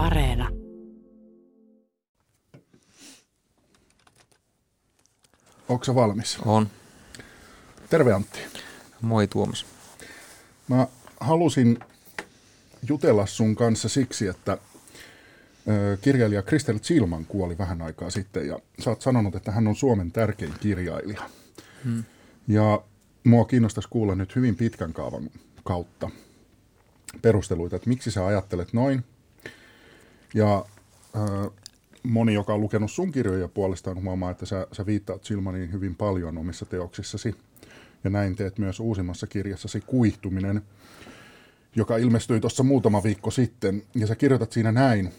Areena. Onko se valmis? On. Terve Antti. Moi Tuomas. Mä halusin jutella sun kanssa siksi, että kirjailija Kristel Zilman kuoli vähän aikaa sitten ja sä oot sanonut, että hän on Suomen tärkein kirjailija. Hmm. Ja mua kiinnostaisi kuulla nyt hyvin pitkän kaavan kautta perusteluita, että miksi sä ajattelet noin. Ja ö, moni, joka on lukenut sun kirjoja puolestaan, huomaa, että sä, sä viittaat Silmaniin hyvin paljon omissa teoksissasi. Ja näin teet myös uusimmassa kirjassasi Kuihtuminen, joka ilmestyi tuossa muutama viikko sitten. Ja sä kirjoitat siinä näin.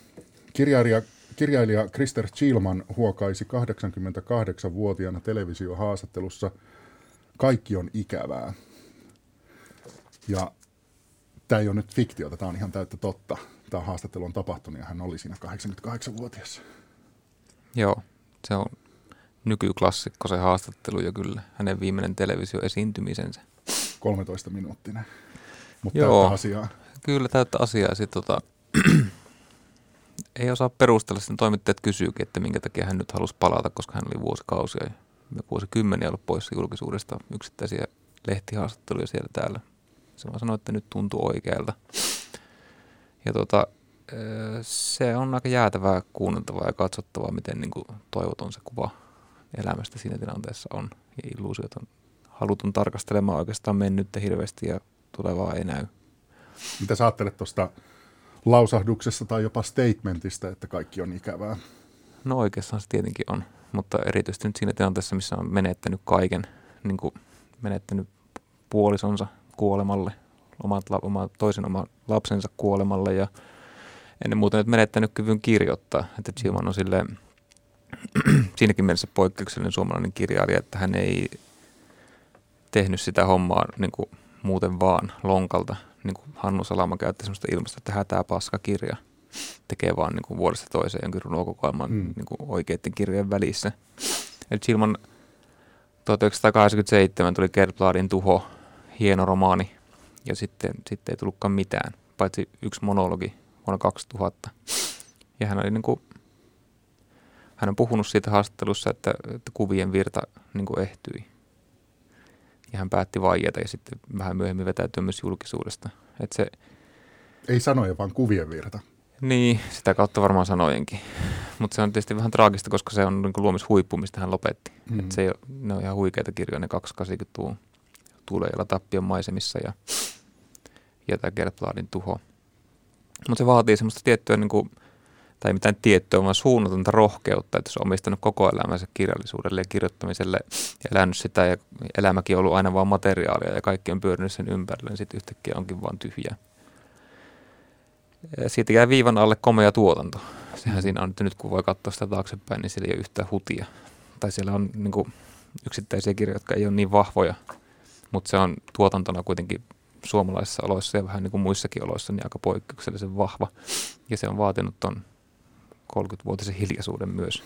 Kirjailija, kirjailija Krister Chilman huokaisi 88-vuotiaana televisiohaastattelussa Kaikki on ikävää. Ja tämä ei ole nyt fiktiota, tämä on ihan täyttä totta. Tämä haastattelu on tapahtunut ja hän oli siinä 88-vuotias. Joo, se on nykyklassikko se haastattelu jo kyllä. Hänen viimeinen televisioesiintymisensä. 13 minuuttinen. Mutta Joo. täyttä asiaa. Kyllä täyttä asiaa. Sitten tota, ei osaa perustella. Sitten toimittajat kysyykin, että minkä takia hän nyt halusi palata, koska hän oli vuosikausia ja vuosikymmeniä ollut poissa julkisuudesta yksittäisiä lehtihaastatteluja siellä täällä. Se vaan sanoi, että nyt tuntuu oikealta. Ja tota, se on aika jäätävää kuunneltavaa ja katsottavaa, miten niin kuin toivoton se kuva elämästä siinä tilanteessa on. Ja illuusiot on halutun tarkastelemaan oikeastaan mennyttä hirveästi ja tulevaa ei näy. Mitä sä ajattelet tuosta lausahduksesta tai jopa statementista, että kaikki on ikävää? No oikeastaan se tietenkin on, mutta erityisesti nyt siinä tilanteessa, missä on menettänyt kaiken, niin kuin menettänyt puolisonsa kuolemalle, omat, oma, toisen oman lapsensa kuolemalle ja ennen muuta nyt menettänyt kyvyn kirjoittaa. Että Gilman on silleen, siinäkin mielessä poikkeuksellinen suomalainen kirjailija, että hän ei tehnyt sitä hommaa niin kuin muuten vaan lonkalta. Niin kuin Hannu Salama käytti sellaista ilmasta, että hätää paska kirja. Tekee vaan niin kuin vuodesta toiseen jonkin runokokoelman Mm. mm. niin kuin oikeiden kirjojen välissä. Eli Gilman 1987 tuli Kerbladin tuho, hieno romaani, ja sitten, sitten ei tullutkaan mitään, paitsi yksi monologi vuonna 2000. Ja hän oli niin kuin, hän on puhunut siitä haastattelussa, että, että kuvien virta niin kuin ehtyi. Ja hän päätti vaieta ja sitten vähän myöhemmin vetäytyä myös julkisuudesta. Että se, Ei sanoja, vaan kuvien virta. niin, sitä kautta varmaan sanojenkin. Mutta se on tietysti vähän traagista, koska se on niin luomishuippu, mistä hän lopetti. Mm. Mm. Et se ei ole, ne on ihan huikeita kirjoja, ne 280 Tuuleilla tappion maisemissa ja, ja tämä Gerbladin tuho. Mutta se vaatii semmoista tiettyä, niin kuin, tai mitään tiettyä, vaan suunnatonta rohkeutta, että se on omistanut koko elämänsä kirjallisuudelle ja kirjoittamiselle ja elänyt sitä ja elämäkin on ollut aina vaan materiaalia ja kaikki on pyörinyt sen ympärille, niin sitten yhtäkkiä onkin vaan tyhjää. Ja siitä jää viivan alle komea tuotanto. Sehän siinä on, että nyt kun voi katsoa sitä taaksepäin, niin siellä ei ole yhtään hutia. Tai siellä on niin kuin, yksittäisiä kirjoja, jotka ei ole niin vahvoja, mutta se on tuotantona kuitenkin suomalaisissa oloissa ja vähän niin kuin muissakin oloissa niin aika poikkeuksellisen vahva. Ja se on vaatinut ton 30-vuotisen hiljaisuuden myös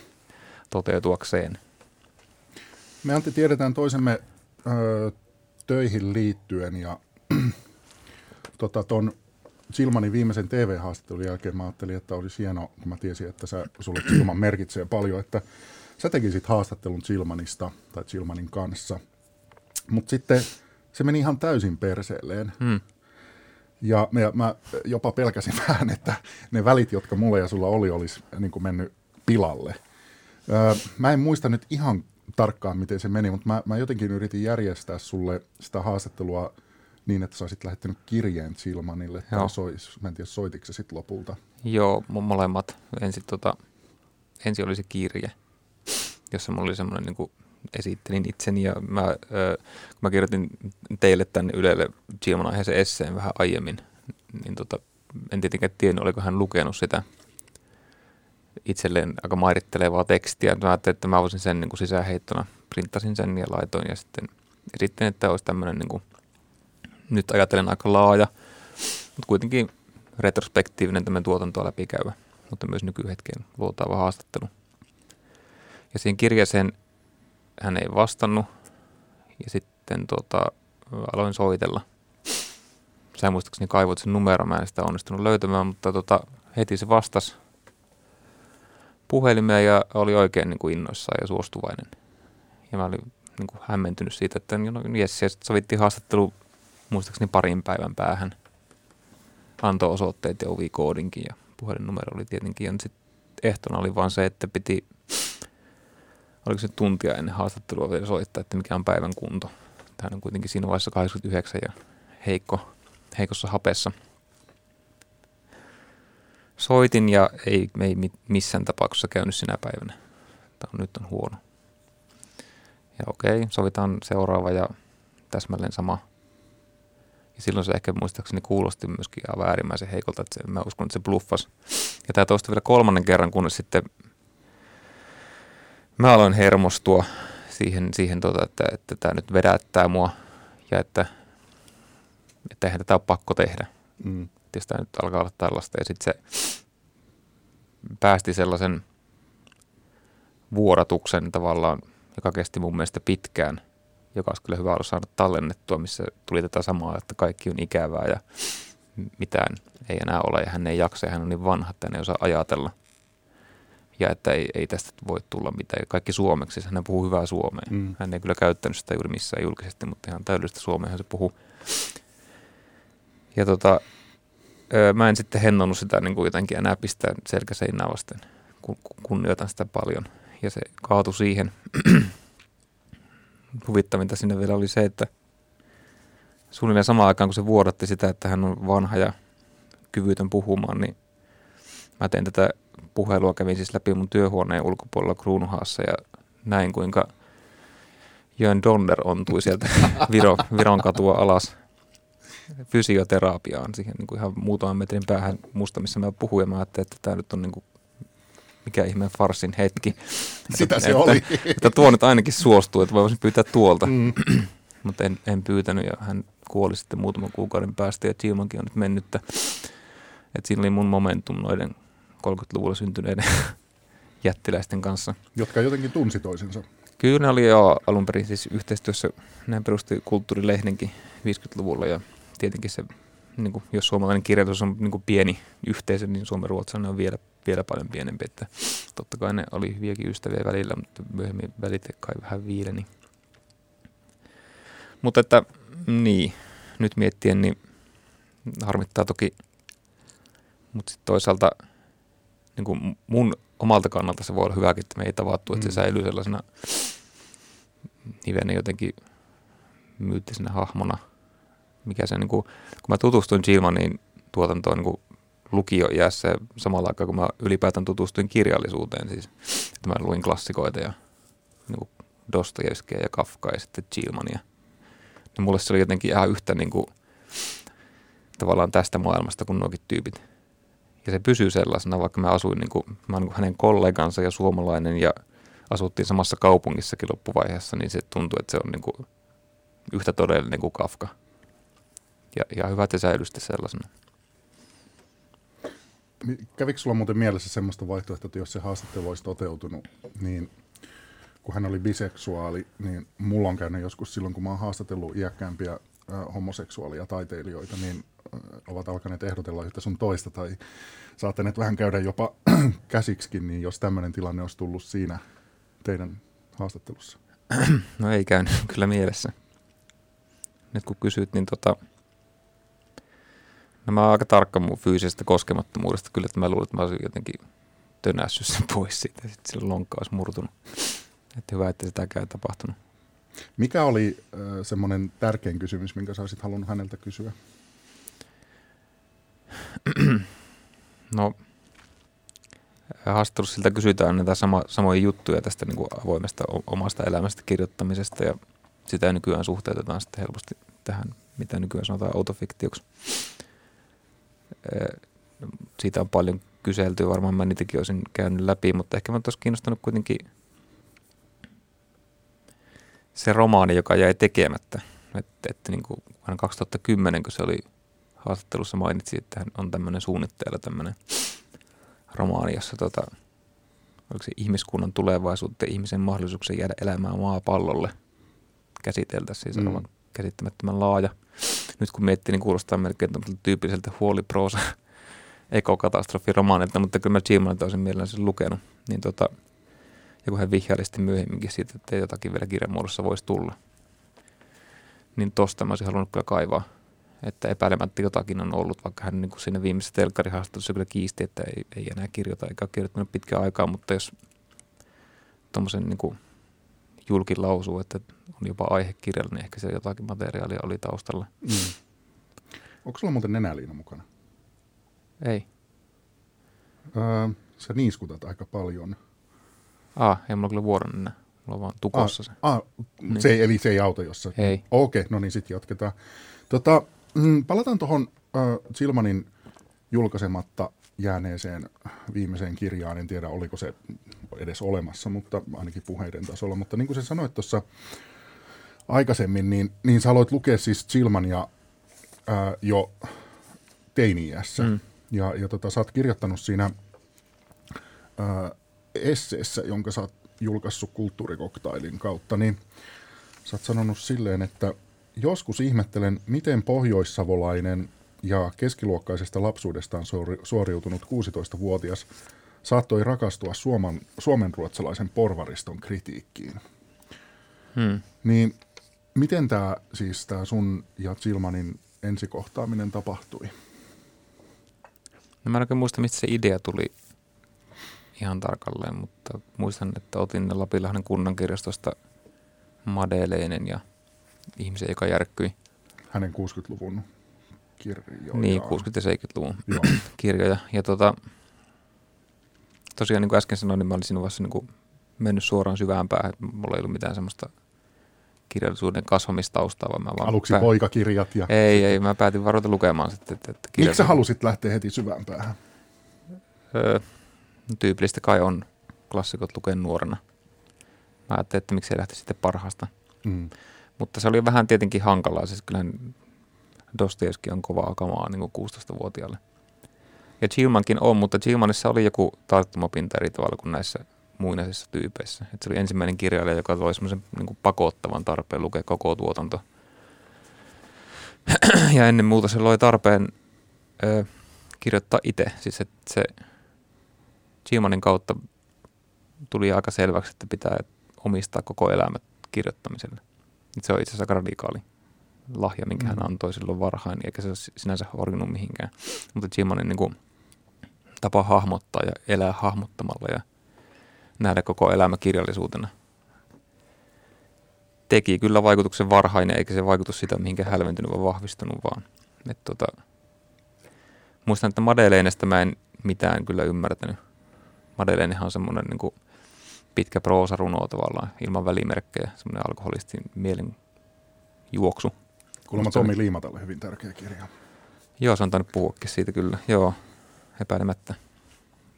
toteutuakseen. Me Antti tiedetään toisemme ö, töihin liittyen ja tota, ton Silmanin viimeisen TV-haastattelun jälkeen mä ajattelin, että olisi hienoa, kun mä tiesin, että sä, sulle Silman merkitsee paljon, että sä tekisit haastattelun Silmanista tai Silmanin kanssa. Mutta sitten se meni ihan täysin perseelleen. Hmm. Ja mä, mä jopa pelkäsin vähän, että ne välit, jotka mulla ja sulla oli, olisi niin kuin mennyt pilalle. Öö, mä en muista nyt ihan tarkkaan, miten se meni, mutta mä, mä jotenkin yritin järjestää sulle sitä haastattelua niin, että sä olisit lähettänyt kirjeen Silmanille. Tai sois, mä en tiedä, soitiko se sitten lopulta. Joo, mo- molemmat. Ensin, tota, ensin oli se kirje, jossa mulla oli semmoinen niin kuin esittelin itseni ja mä, ö, kun mä kirjoitin teille tänne Ylelle Gilman aiheeseen esseen vähän aiemmin, niin tota, en tietenkään tiennyt, oliko hän lukenut sitä itselleen aika mairittelevaa tekstiä. Mä ajattelin, että mä voisin sen niin kuin sisäänheittona, printtasin sen ja laitoin ja sitten esittelin, että olisi tämmöinen, niin kuin, nyt ajattelen aika laaja, mutta kuitenkin retrospektiivinen tämmöinen tuotantoa läpikäyvä, mutta myös nykyhetkeen luotaava haastattelu. Ja siihen kirjeeseen hän ei vastannut ja sitten tota, aloin soitella. Sä muistaakseni kaivoit sen numero, mä en sitä onnistunut löytämään, mutta tota, heti se vastasi puhelimeen ja oli oikein niin kuin innoissaan ja suostuvainen. Ja mä olin niin kuin hämmentynyt siitä, että no, jes, ja sovittiin haastattelu muistaakseni parin päivän päähän. Antoi osoitteet ja ovikoodinkin ja puhelinnumero oli tietenkin. Ja sitten ehtona oli vaan se, että piti, oliko se tuntia ennen haastattelua vielä soittaa, että mikä on päivän kunto. Tämä on kuitenkin siinä vaiheessa 89 ja heikko, heikossa hapessa. Soitin ja ei, ei missään tapauksessa käynyt sinä päivänä. Tämä on, nyt on huono. Ja okei, sovitaan seuraava ja täsmälleen sama. Ja silloin se ehkä muistaakseni kuulosti myöskin aivan äärimmäisen heikolta, että se, mä uskon, että se bluffas. Ja tämä toistui vielä kolmannen kerran, kunnes sitten mä aloin hermostua siihen, siihen tota, että, että tämä nyt vedättää mua ja että, että eihän tätä ole pakko tehdä. Mm. Jos tämä nyt alkaa olla tällaista. Ja sitten se päästi sellaisen vuodatuksen tavallaan – joka kesti mun mielestä pitkään, joka olisi kyllä hyvä ollut saada tallennettua, missä tuli tätä samaa, että kaikki on ikävää ja mitään ei enää ole ja hän ei jaksa ja hän on niin vanha, että hän ei osaa ajatella. Ja että ei, ei tästä voi tulla mitään. Kaikki suomeksi, hän puhuu hyvää suomea. Mm. Hän ei kyllä käyttänyt sitä juuri missään julkisesti, mutta ihan täydellistä suomea se puhuu. Ja tota, mä en sitten hennonnut sitä niin kuin jotenkin enää pistää selkäseinää vasten. Kunnioitan sitä paljon ja se kaatui siihen. Huvittavinta sinne vielä oli se, että suunnilleen samaan aikaan, kun se vuodatti sitä, että hän on vanha ja kyvytön puhumaan, niin mä tein tätä puhelua, kävin siis läpi mun työhuoneen ulkopuolella Kruunuhaassa ja näin kuinka Jön Donner ontui sieltä Viro, Viron katua alas fysioterapiaan siihen niin kuin ihan muutaman metrin päähän musta, missä mä puhuin ja mä ajattelin, että tämä nyt on niin kuin mikä ihmeen farsin hetki. Sitä se että, oli. Että, että tuo nyt ainakin suostuu, että voisin pyytää tuolta. Mm. Mutta en, en pyytänyt ja hän kuoli sitten muutaman kuukauden päästä ja Gilmankin on nyt mennyt. Että, että siinä oli mun momentum noiden 30-luvulla syntyneiden jättiläisten kanssa. Jotka jotenkin tunsi toisensa. Kyllä ne oli jo alun perin siis yhteistyössä, näin perusti kulttuurilehdenkin 50-luvulla ja tietenkin se, niin kuin, jos suomalainen kirjallisuus on niin kuin pieni yhteisö, niin suomen ruotsalainen on vielä vielä paljon pienempi, että totta kai ne oli hyviäkin ystäviä välillä, mutta myöhemmin välit kai vähän viileni. Mutta että niin, nyt miettien, niin harmittaa toki, mutta sitten toisaalta niin kuin mun omalta kannalta se voi olla hyväkin, että me ei tavattu, että se mm. säilyy sellaisena hivenen jotenkin myyttisenä hahmona, mikä se niin kuin, kun mä tutustuin Gilmanin tuotantoon niin lukioiässä samalla aikaa, kun mä ylipäätään tutustuin kirjallisuuteen. Siis, että mä luin klassikoita ja niin kuin Dostojevskia ja Kafkaa ja sitten Gilmania. Niin mulle se oli jotenkin ihan yhtä niin kuin, tavallaan tästä maailmasta kuin nuokin tyypit. Ja se pysyy sellaisena, vaikka mä asuin niin kuin, mä niin kuin hänen kollegansa ja suomalainen ja asuttiin samassa kaupungissakin loppuvaiheessa, niin se tuntuu, että se on niin kuin yhtä todellinen kuin Kafka. Ja, ja hyvä, että se säilyy sellaisena. Kävikö sulla muuten mielessä semmoista vaihtoehtoa, että jos se haastattelu olisi toteutunut, niin kun hän oli biseksuaali, niin mulla on käynyt joskus silloin, kun mä oon haastatellut iäkkäämpiä homoseksuaalia taiteilijoita, niin ovat alkaneet ehdotella yhtä sun toista, tai saattaneet vähän käydä jopa käsiksikin, niin jos tämmöinen tilanne olisi tullut siinä teidän haastattelussa? No ei käynyt kyllä mielessä. Nyt kun kysyt, niin tota, No mä oon aika tarkka mun fyysisestä koskemattomuudesta kyllä, että mä luulen, että mä olisin jotenkin tönässyt sen pois siitä ja sitten sillä lonkka olisi murtunut. Että hyvä, että sitäkään ei tapahtunut. Mikä oli äh, semmoinen tärkein kysymys, minkä sä olisit halunnut häneltä kysyä? No, haastattelussa siltä kysytään näitä sama, samoja juttuja tästä niin kuin avoimesta omasta elämästä kirjoittamisesta ja sitä nykyään suhteutetaan sitten helposti tähän, mitä nykyään sanotaan autofiktioksi siitä on paljon kyselty, varmaan mä niitäkin olisin käynyt läpi, mutta ehkä mä olisi kiinnostanut kuitenkin se romaani, joka jäi tekemättä. Että, että niin kuin 2010, kun se oli haastattelussa mainitsi, että hän on tämmöinen suunnitteella tämmöinen romaani, jossa tota, oliko se ihmiskunnan tulevaisuutta ja ihmisen mahdollisuuksia jäädä elämään maapallolle käsiteltäisiin. Siis mm. käsittämättömän laaja. Nyt kun miettii, niin kuulostaa melkein tyypilliseltä huoliproosa ekokatastrofiromaanilta, mutta kyllä mä Gilmanilta olisin mielelläni sen lukenut. Niin tota, ja kun hän vihjaili myöhemminkin siitä, että jotakin vielä kirjan muodossa voisi tulla. Niin tosta mä olisin halunnut kyllä kaivaa, että epäilemättä jotakin on ollut, vaikka hän niin kuin siinä viimeisessä telkkarihaastattelussa kyllä kiisti, että ei, ei enää kirjoita eikä ole kirjoittanut pitkään aikaa, mutta jos tuommoisen niin julkin lausuu, että on jopa aihekirjalla, niin ehkä se jotakin materiaalia oli taustalla. Mm. Onko sulla muuten nenäliina mukana? Ei. Öö, sä niiskutat aika paljon. Ah, ei mulla kyllä vuoron enää. Mulla on vaan tukossa se. Ah, niin. se, eli se ei auta, jossa... Ei. Okei, okay, no niin, sitten jatketaan. Tota, mm, palataan tuohon äh, Silmanin julkaisematta jääneeseen viimeiseen kirjaan. En tiedä, oliko se edes olemassa, mutta ainakin puheiden tasolla. Mutta niin kuin sä sanoit tuossa aikaisemmin, niin, niin sä aloit lukea siis Silmania ää, jo teini-iässä. Mm. Ja, ja tota, sä oot kirjoittanut siinä ää, esseessä, jonka sä oot julkaissut kulttuurikoktailin kautta, niin sä oot sanonut silleen, että joskus ihmettelen, miten pohjoissavolainen ja keskiluokkaisesta lapsuudestaan suoriutunut 16-vuotias saattoi rakastua suomen, suomenruotsalaisen porvariston kritiikkiin. Hmm. Niin miten tämä siis tämä sun ja Zilmanin ensikohtaaminen tapahtui? No mä en oikein muista, mistä se idea tuli ihan tarkalleen, mutta muistan, että otin ne Lapinlahden kunnankirjastosta Madeleinen ja ihmisen, joka järkkyi. Hänen 60-luvun kirjoja. Niin, 60- ja 70-luvun kirjoja. Ja tota, tosiaan niin kuin äsken sanoin, niin mä olin siinä vaiheessa niin kuin mennyt suoraan syvään päähän. Mulla ei ollut mitään semmoista kirjallisuuden kasvamistaustaa, vaan mä vaan... Aluksi pää... poikakirjat ja... Ei, ei, mä päätin varoita lukemaan sitten. Että, että Miksi sä halusit lähteä heti syvään päähän? Öö, tyypillistä kai on klassikot lukea nuorena. Mä ajattelin, että miksi ei lähti sitten parhaasta. Mm. Mutta se oli vähän tietenkin hankalaa. Siis kyllähän Dostoevski on kovaa kamaa niin kuin 16-vuotiaalle. Ja Chilmankin on, mutta Chilmanissa oli joku tarttumapinta eri tavalla kuin näissä muinaisissa tyypeissä. Et se oli ensimmäinen kirjailija, joka toi semmoisen niin pakottavan tarpeen lukea koko tuotanto. ja ennen muuta se loi tarpeen ö, kirjoittaa itse. Siis että se Chilmanin kautta tuli aika selväksi, että pitää omistaa koko elämä kirjoittamiselle. Se on itse asiassa aika radikaali lahja, minkä mm. hän antoi silloin varhain, eikä se ole sinänsä horjunut mihinkään. Mutta Chilmanin niin kuin, tapa hahmottaa ja elää hahmottamalla ja nähdä koko elämä kirjallisuutena teki kyllä vaikutuksen varhainen, eikä se vaikutus sitä mihinkä hälventynyt vaan vahvistunut vaan. Et tota, muistan, että Madeleinesta mä en mitään kyllä ymmärtänyt. Madeleinehan on semmoinen niin pitkä proosaruno tavallaan ilman välimerkkejä, semmoinen alkoholistin mielen juoksu. Kuulemma Tommi Liimatalle hyvin tärkeä kirja. Joo, se on tainnut puhuakin siitä kyllä, joo, epäilemättä.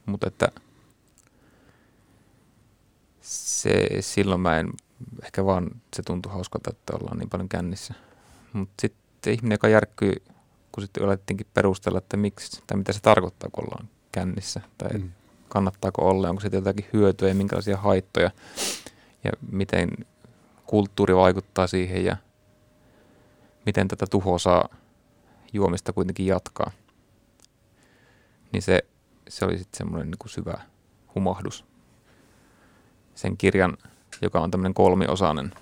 Mutta että se, silloin mä en, ehkä vaan se tuntui hauskalta, että ollaan niin paljon kännissä. Mutta sitten ihminen, joka järkkyy, kun sitten alettiinkin perustella, että miksi, tai mitä se tarkoittaa, kun ollaan kännissä, tai mm. Kannattaako olla, onko se jotakin hyötyä ja minkälaisia haittoja, ja miten kulttuuri vaikuttaa siihen, ja miten tätä tuhosaa juomista kuitenkin jatkaa. Niin se, se oli sitten semmoinen niin syvä humahdus sen kirjan, joka on tämmöinen kolmiosainen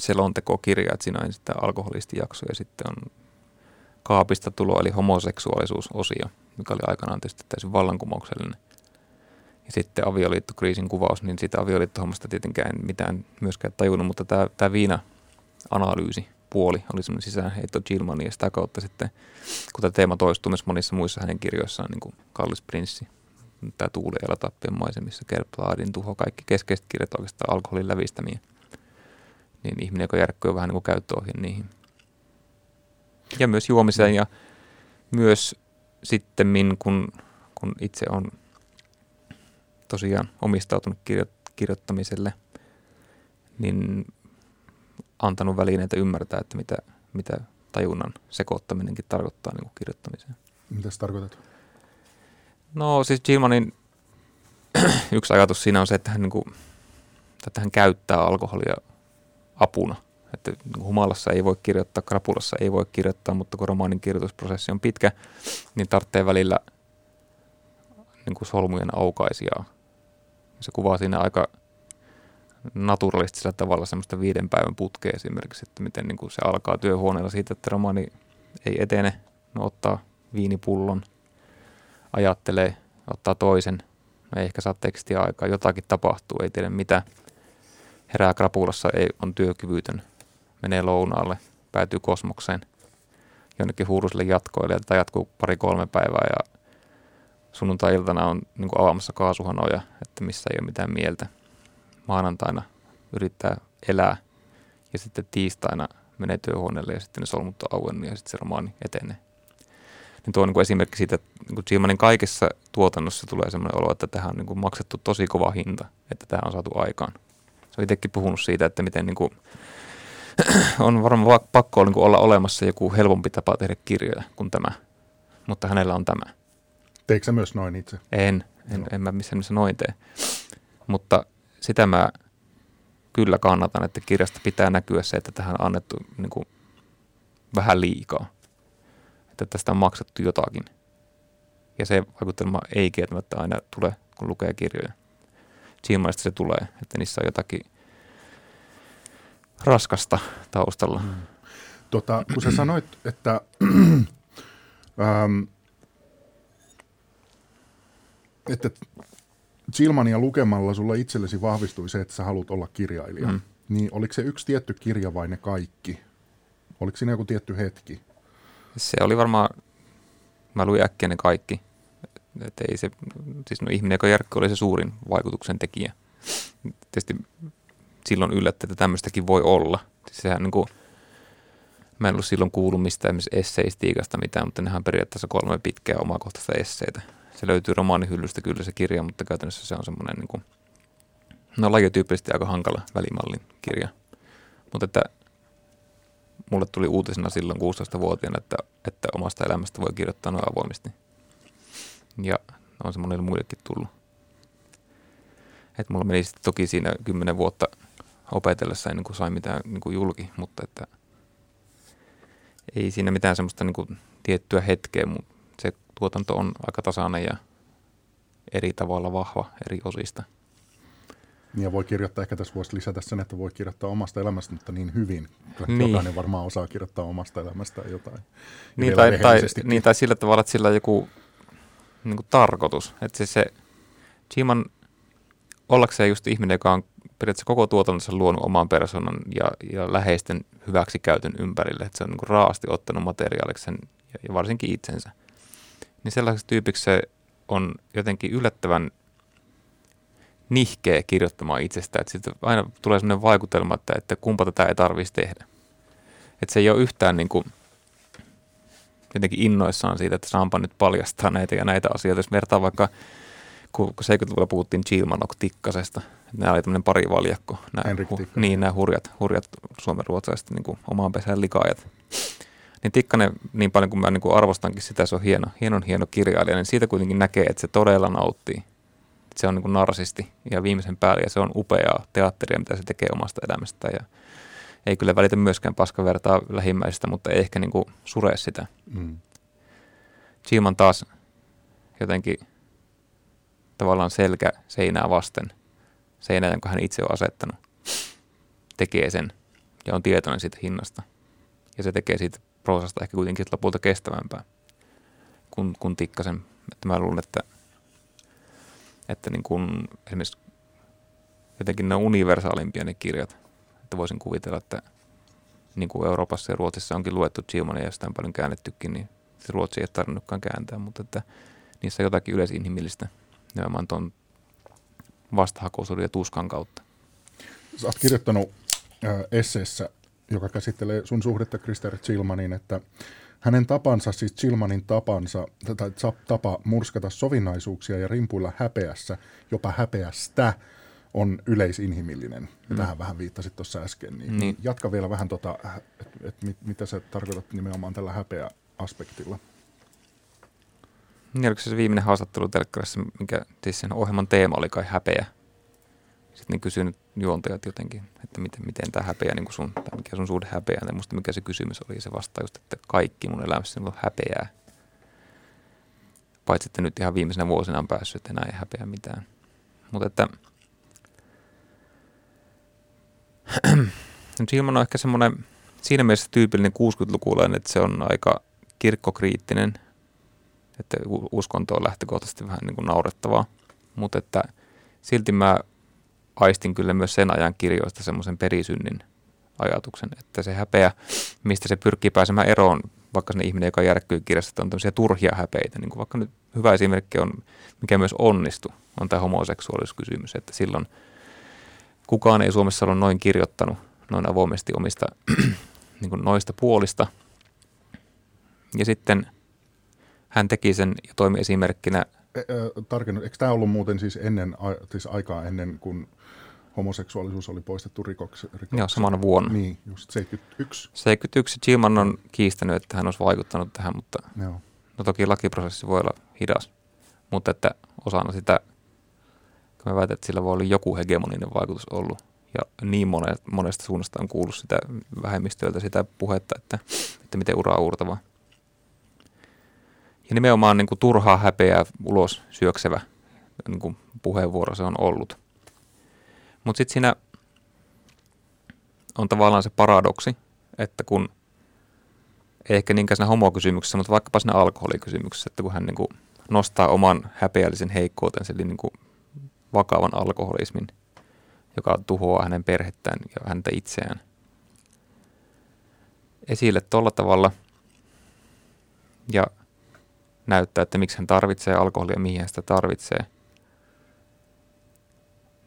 selontekokirja, että siinä on sitten alkoholistijakso ja sitten on kaapista tulo eli homoseksuaalisuusosio, mikä oli aikanaan tietysti täysin vallankumouksellinen. Ja sitten avioliittokriisin kuvaus, niin sitä avioliittohommasta tietenkään en mitään myöskään tajunnut, mutta tämä, tämä viina-analyysi puoli oli semmoinen sisäänheitto Gilmani ja sitä kautta sitten, kun tämä teema toistuu myös monissa muissa hänen kirjoissaan, niin kuin Kallis Prinssi, tämä Tuuli Elatappien maisemissa, Kerplaadin tuho, kaikki keskeiset kirjat oikeastaan alkoholin lävistämiä, niin ihminen, joka järkkyy vähän niin kuin käyttöohje niihin. Ja myös juomiseen ja myös sitten, kun, kun itse on tosiaan omistautunut kirjo- kirjoittamiselle, niin antanut välineitä ymmärtää, että mitä, mitä tajunnan sekoittaminenkin tarkoittaa niin kuin kirjoittamiseen. Mitä se tarkoitat? No siis Gilmanin yksi ajatus siinä on se, että hän, niin kuin, että hän käyttää alkoholia apuna Että humalassa ei voi kirjoittaa, krapulassa ei voi kirjoittaa, mutta kun romaanin kirjoitusprosessi on pitkä, niin tarvitsee välillä niin kuin solmujen aukaisijaa. Se kuvaa siinä aika naturalistisella tavalla semmoista viiden päivän putkea esimerkiksi, että miten niin kuin se alkaa työhuoneella siitä, että romaani ei etene, no ottaa viinipullon, ajattelee, ottaa toisen, no ei ehkä saa tekstiä aikaa, jotakin tapahtuu, ei tiedä mitä, herää krapulassa, ei, on työkyvytön, menee lounaalle, päätyy kosmokseen, jonnekin huurusille jatkoille, ja tätä jatkuu pari-kolme päivää, ja sunnuntai-iltana on niin kuin avaamassa kaasuhanoja, että missä ei ole mitään mieltä. Maanantaina yrittää elää, ja sitten tiistaina menee työhuoneelle, ja sitten ne solmut on ja sitten se romaani etenee. Niin tuo on niin esimerkki siitä, että niin Gilmanin kaikessa tuotannossa tulee sellainen olo, että tähän on niin maksettu tosi kova hinta, että tähän on saatu aikaan. Se on itsekin puhunut siitä, että miten niin kuin, on varmaan pakko niin olla olemassa joku helpompi tapa tehdä kirjoja kuin tämä, mutta hänellä on tämä. Teikö myös noin itse? En, en, en mä missään missä noin tee. Mutta sitä mä kyllä kannatan, että kirjasta pitää näkyä se, että tähän on annettu niin kuin, vähän liikaa että tästä on maksettu jotakin. Ja se vaikutelma ei kieltämättä aina tule, kun lukee kirjoja. Siimaista se tulee, että niissä on jotakin raskasta taustalla. Mm. Tota, kun sä sanoit, että ähm, että Silmania lukemalla sulla itsellesi vahvistui se, että sä haluat olla kirjailija. Mm. Niin oliko se yksi tietty kirja vai ne kaikki? Oliko siinä joku tietty hetki? se oli varmaan, mä luin äkkiä ne kaikki. Et ei se, siis no ihminen, joka Jarkko oli se suurin vaikutuksen tekijä. Tietysti silloin yllätti, että tämmöistäkin voi olla. Sehän niin kuin, mä en ollut silloin kuullut mistään esimerkiksi esseistiikasta mitään, mutta nehän periaatteessa kolme pitkää omakohtaista esseitä. Se löytyy romaanihyllystä kyllä se kirja, mutta käytännössä se on semmoinen niin kuin, no lajityyppisesti aika hankala välimallin kirja. Mutta että mulle tuli uutisena silloin 16-vuotiaana, että, että omasta elämästä voi kirjoittaa noin avoimesti. Ja on se monille muillekin tullut. Että mulla meni sitten toki siinä kymmenen vuotta opetellessa ennen kuin sain mitään niin kuin julki, mutta että ei siinä mitään semmoista niin kuin tiettyä hetkeä, mutta se tuotanto on aika tasainen ja eri tavalla vahva eri osista – ja voi kirjoittaa, ehkä tässä voisi lisätä sen, että voi kirjoittaa omasta elämästä, mutta niin hyvin. Niin. Jokainen varmaan osaa kirjoittaa omasta elämästään jotain. Niin tai, tai, niin tai sillä tavalla, että sillä on joku niin kuin tarkoitus. Että se, se Jiman ollakseen just ihminen, joka on periaatteessa koko tuotantonsa luonut oman persoonan ja, ja läheisten hyväksikäytön ympärille. Että se on niin raasti ottanut materiaaliksi ja, ja varsinkin itsensä. Niin sellaiseksi tyypiksi se on jotenkin yllättävän nihkeä kirjoittamaan itsestään. Että sitten aina tulee sellainen vaikutelma, että, että kumpa tätä ei tarvitsisi tehdä. Että se ei ole yhtään niin kuin, jotenkin innoissaan siitä, että saanpa nyt paljastaa näitä ja näitä asioita. Jos vertaa vaikka, kun 70-luvulla puhuttiin Chilmanok-tikkasesta, nämä oli tämmöinen parivaljakko. Nämä, hu, niin, nämä hurjat, hurjat suomenruotsalaiset niin kuin omaan pesään likaajat. Niin Tikkanen, niin paljon kuin mä niin kuin arvostankin sitä, se on hieno, hienon hieno kirjailija, niin siitä kuitenkin näkee, että se todella nauttii se on niin kuin narsisti ja viimeisen päälle ja se on upeaa teatteria, mitä se tekee omasta elämästä ja ei kyllä välitä myöskään paskavertaa lähimmäisistä, mutta ei ehkä niin kuin sure sitä. Mm. Chiman taas jotenkin tavallaan selkä seinää vasten, seinää, jonka hän itse on asettanut, tekee sen ja on tietoinen siitä hinnasta. Ja se tekee siitä proosasta ehkä kuitenkin lopulta kestävämpää kuin, kuin tikkasen. Että mä luulen, että että niin kuin esimerkiksi jotenkin ne on universaalimpia ne kirjat. Että voisin kuvitella, että niin kuin Euroopassa ja Ruotsissa onkin luettu Gilmania ja sitä on paljon käännettykin, niin se Ruotsi ei ole tarvinnutkaan kääntää, mutta että niissä on jotakin yleisinhimillistä nimenomaan tuon vastahakoisuuden ja tuskan kautta. Sä oot kirjoittanut äh, esseessä, joka käsittelee sun suhdetta Krister Chilmaniin, että hänen tapansa, siis Chilmanin tapansa, tai tapa murskata sovinnaisuuksia ja rimpuilla häpeässä, jopa häpeästä, on yleisinhimillinen. Mm. Tähän vähän viittasit tuossa äsken. Niin, niin. Jatka vielä vähän, tota, että et mit, mitä sä tarkoitat nimenomaan tällä häpeä-aspektilla. Niin, oliko se, viimeinen haastattelu telkkarissa, mikä siis sen ohjelman teema oli kai häpeä. Sitten niin kysynyt juontajat jotenkin, että miten, miten tämä häpeä, niin sun, tai mikä sun suhde häpeää. Ja musta mikä se kysymys oli, se vasta just, että kaikki mun elämässä on häpeää. Paitsi, että nyt ihan viimeisenä vuosina on päässyt, että enää ei häpeä mitään. Mutta että nyt on ehkä semmoinen siinä mielessä tyypillinen 60-lukulainen, että se on aika kirkkokriittinen, että uskonto on lähtökohtaisesti vähän niin kuin naurettavaa, mutta että silti mä aistin kyllä myös sen ajan kirjoista semmoisen perisynnin ajatuksen, että se häpeä, mistä se pyrkii pääsemään eroon, vaikka se ihminen, joka järkkyy kirjasta, on tämmöisiä turhia häpeitä, niin kuin vaikka nyt hyvä esimerkki on, mikä myös onnistu, on tämä homoseksuaalisuuskysymys, että silloin kukaan ei Suomessa ole noin kirjoittanut noin avoimesti omista niin kuin noista puolista. Ja sitten hän teki sen ja toimi esimerkkinä. E, tarkennut, eikö tämä ollut muuten siis ennen, siis aikaa ennen kuin homoseksuaalisuus oli poistettu rikoksi? rikoksi. Joo, samana vuonna. Niin, just 71. 71. Gilman on kiistänyt, että hän olisi vaikuttanut tähän, mutta Joo. no toki lakiprosessi voi olla hidas. Mutta että osana sitä, kun mä väitän, että sillä voi olla joku hegemoninen vaikutus ollut. Ja niin monesta suunnasta on kuullut sitä vähemmistöiltä sitä puhetta, että, että miten ura uurtava. Ja nimenomaan niin kuin turhaa häpeää ulos syöksevä niin kuin puheenvuoro se on ollut. Mutta sitten siinä on tavallaan se paradoksi, että kun ei ehkä niinkään siinä homokysymyksessä, mutta vaikkapa siinä alkoholikysymyksessä, että kun hän niin kuin nostaa oman häpeällisen heikkoutensa, eli niin kuin vakavan alkoholismin, joka tuhoaa hänen perhettään ja häntä itseään esille tuolla tavalla ja näyttää, että miksi hän tarvitsee alkoholia, mihin hän sitä tarvitsee,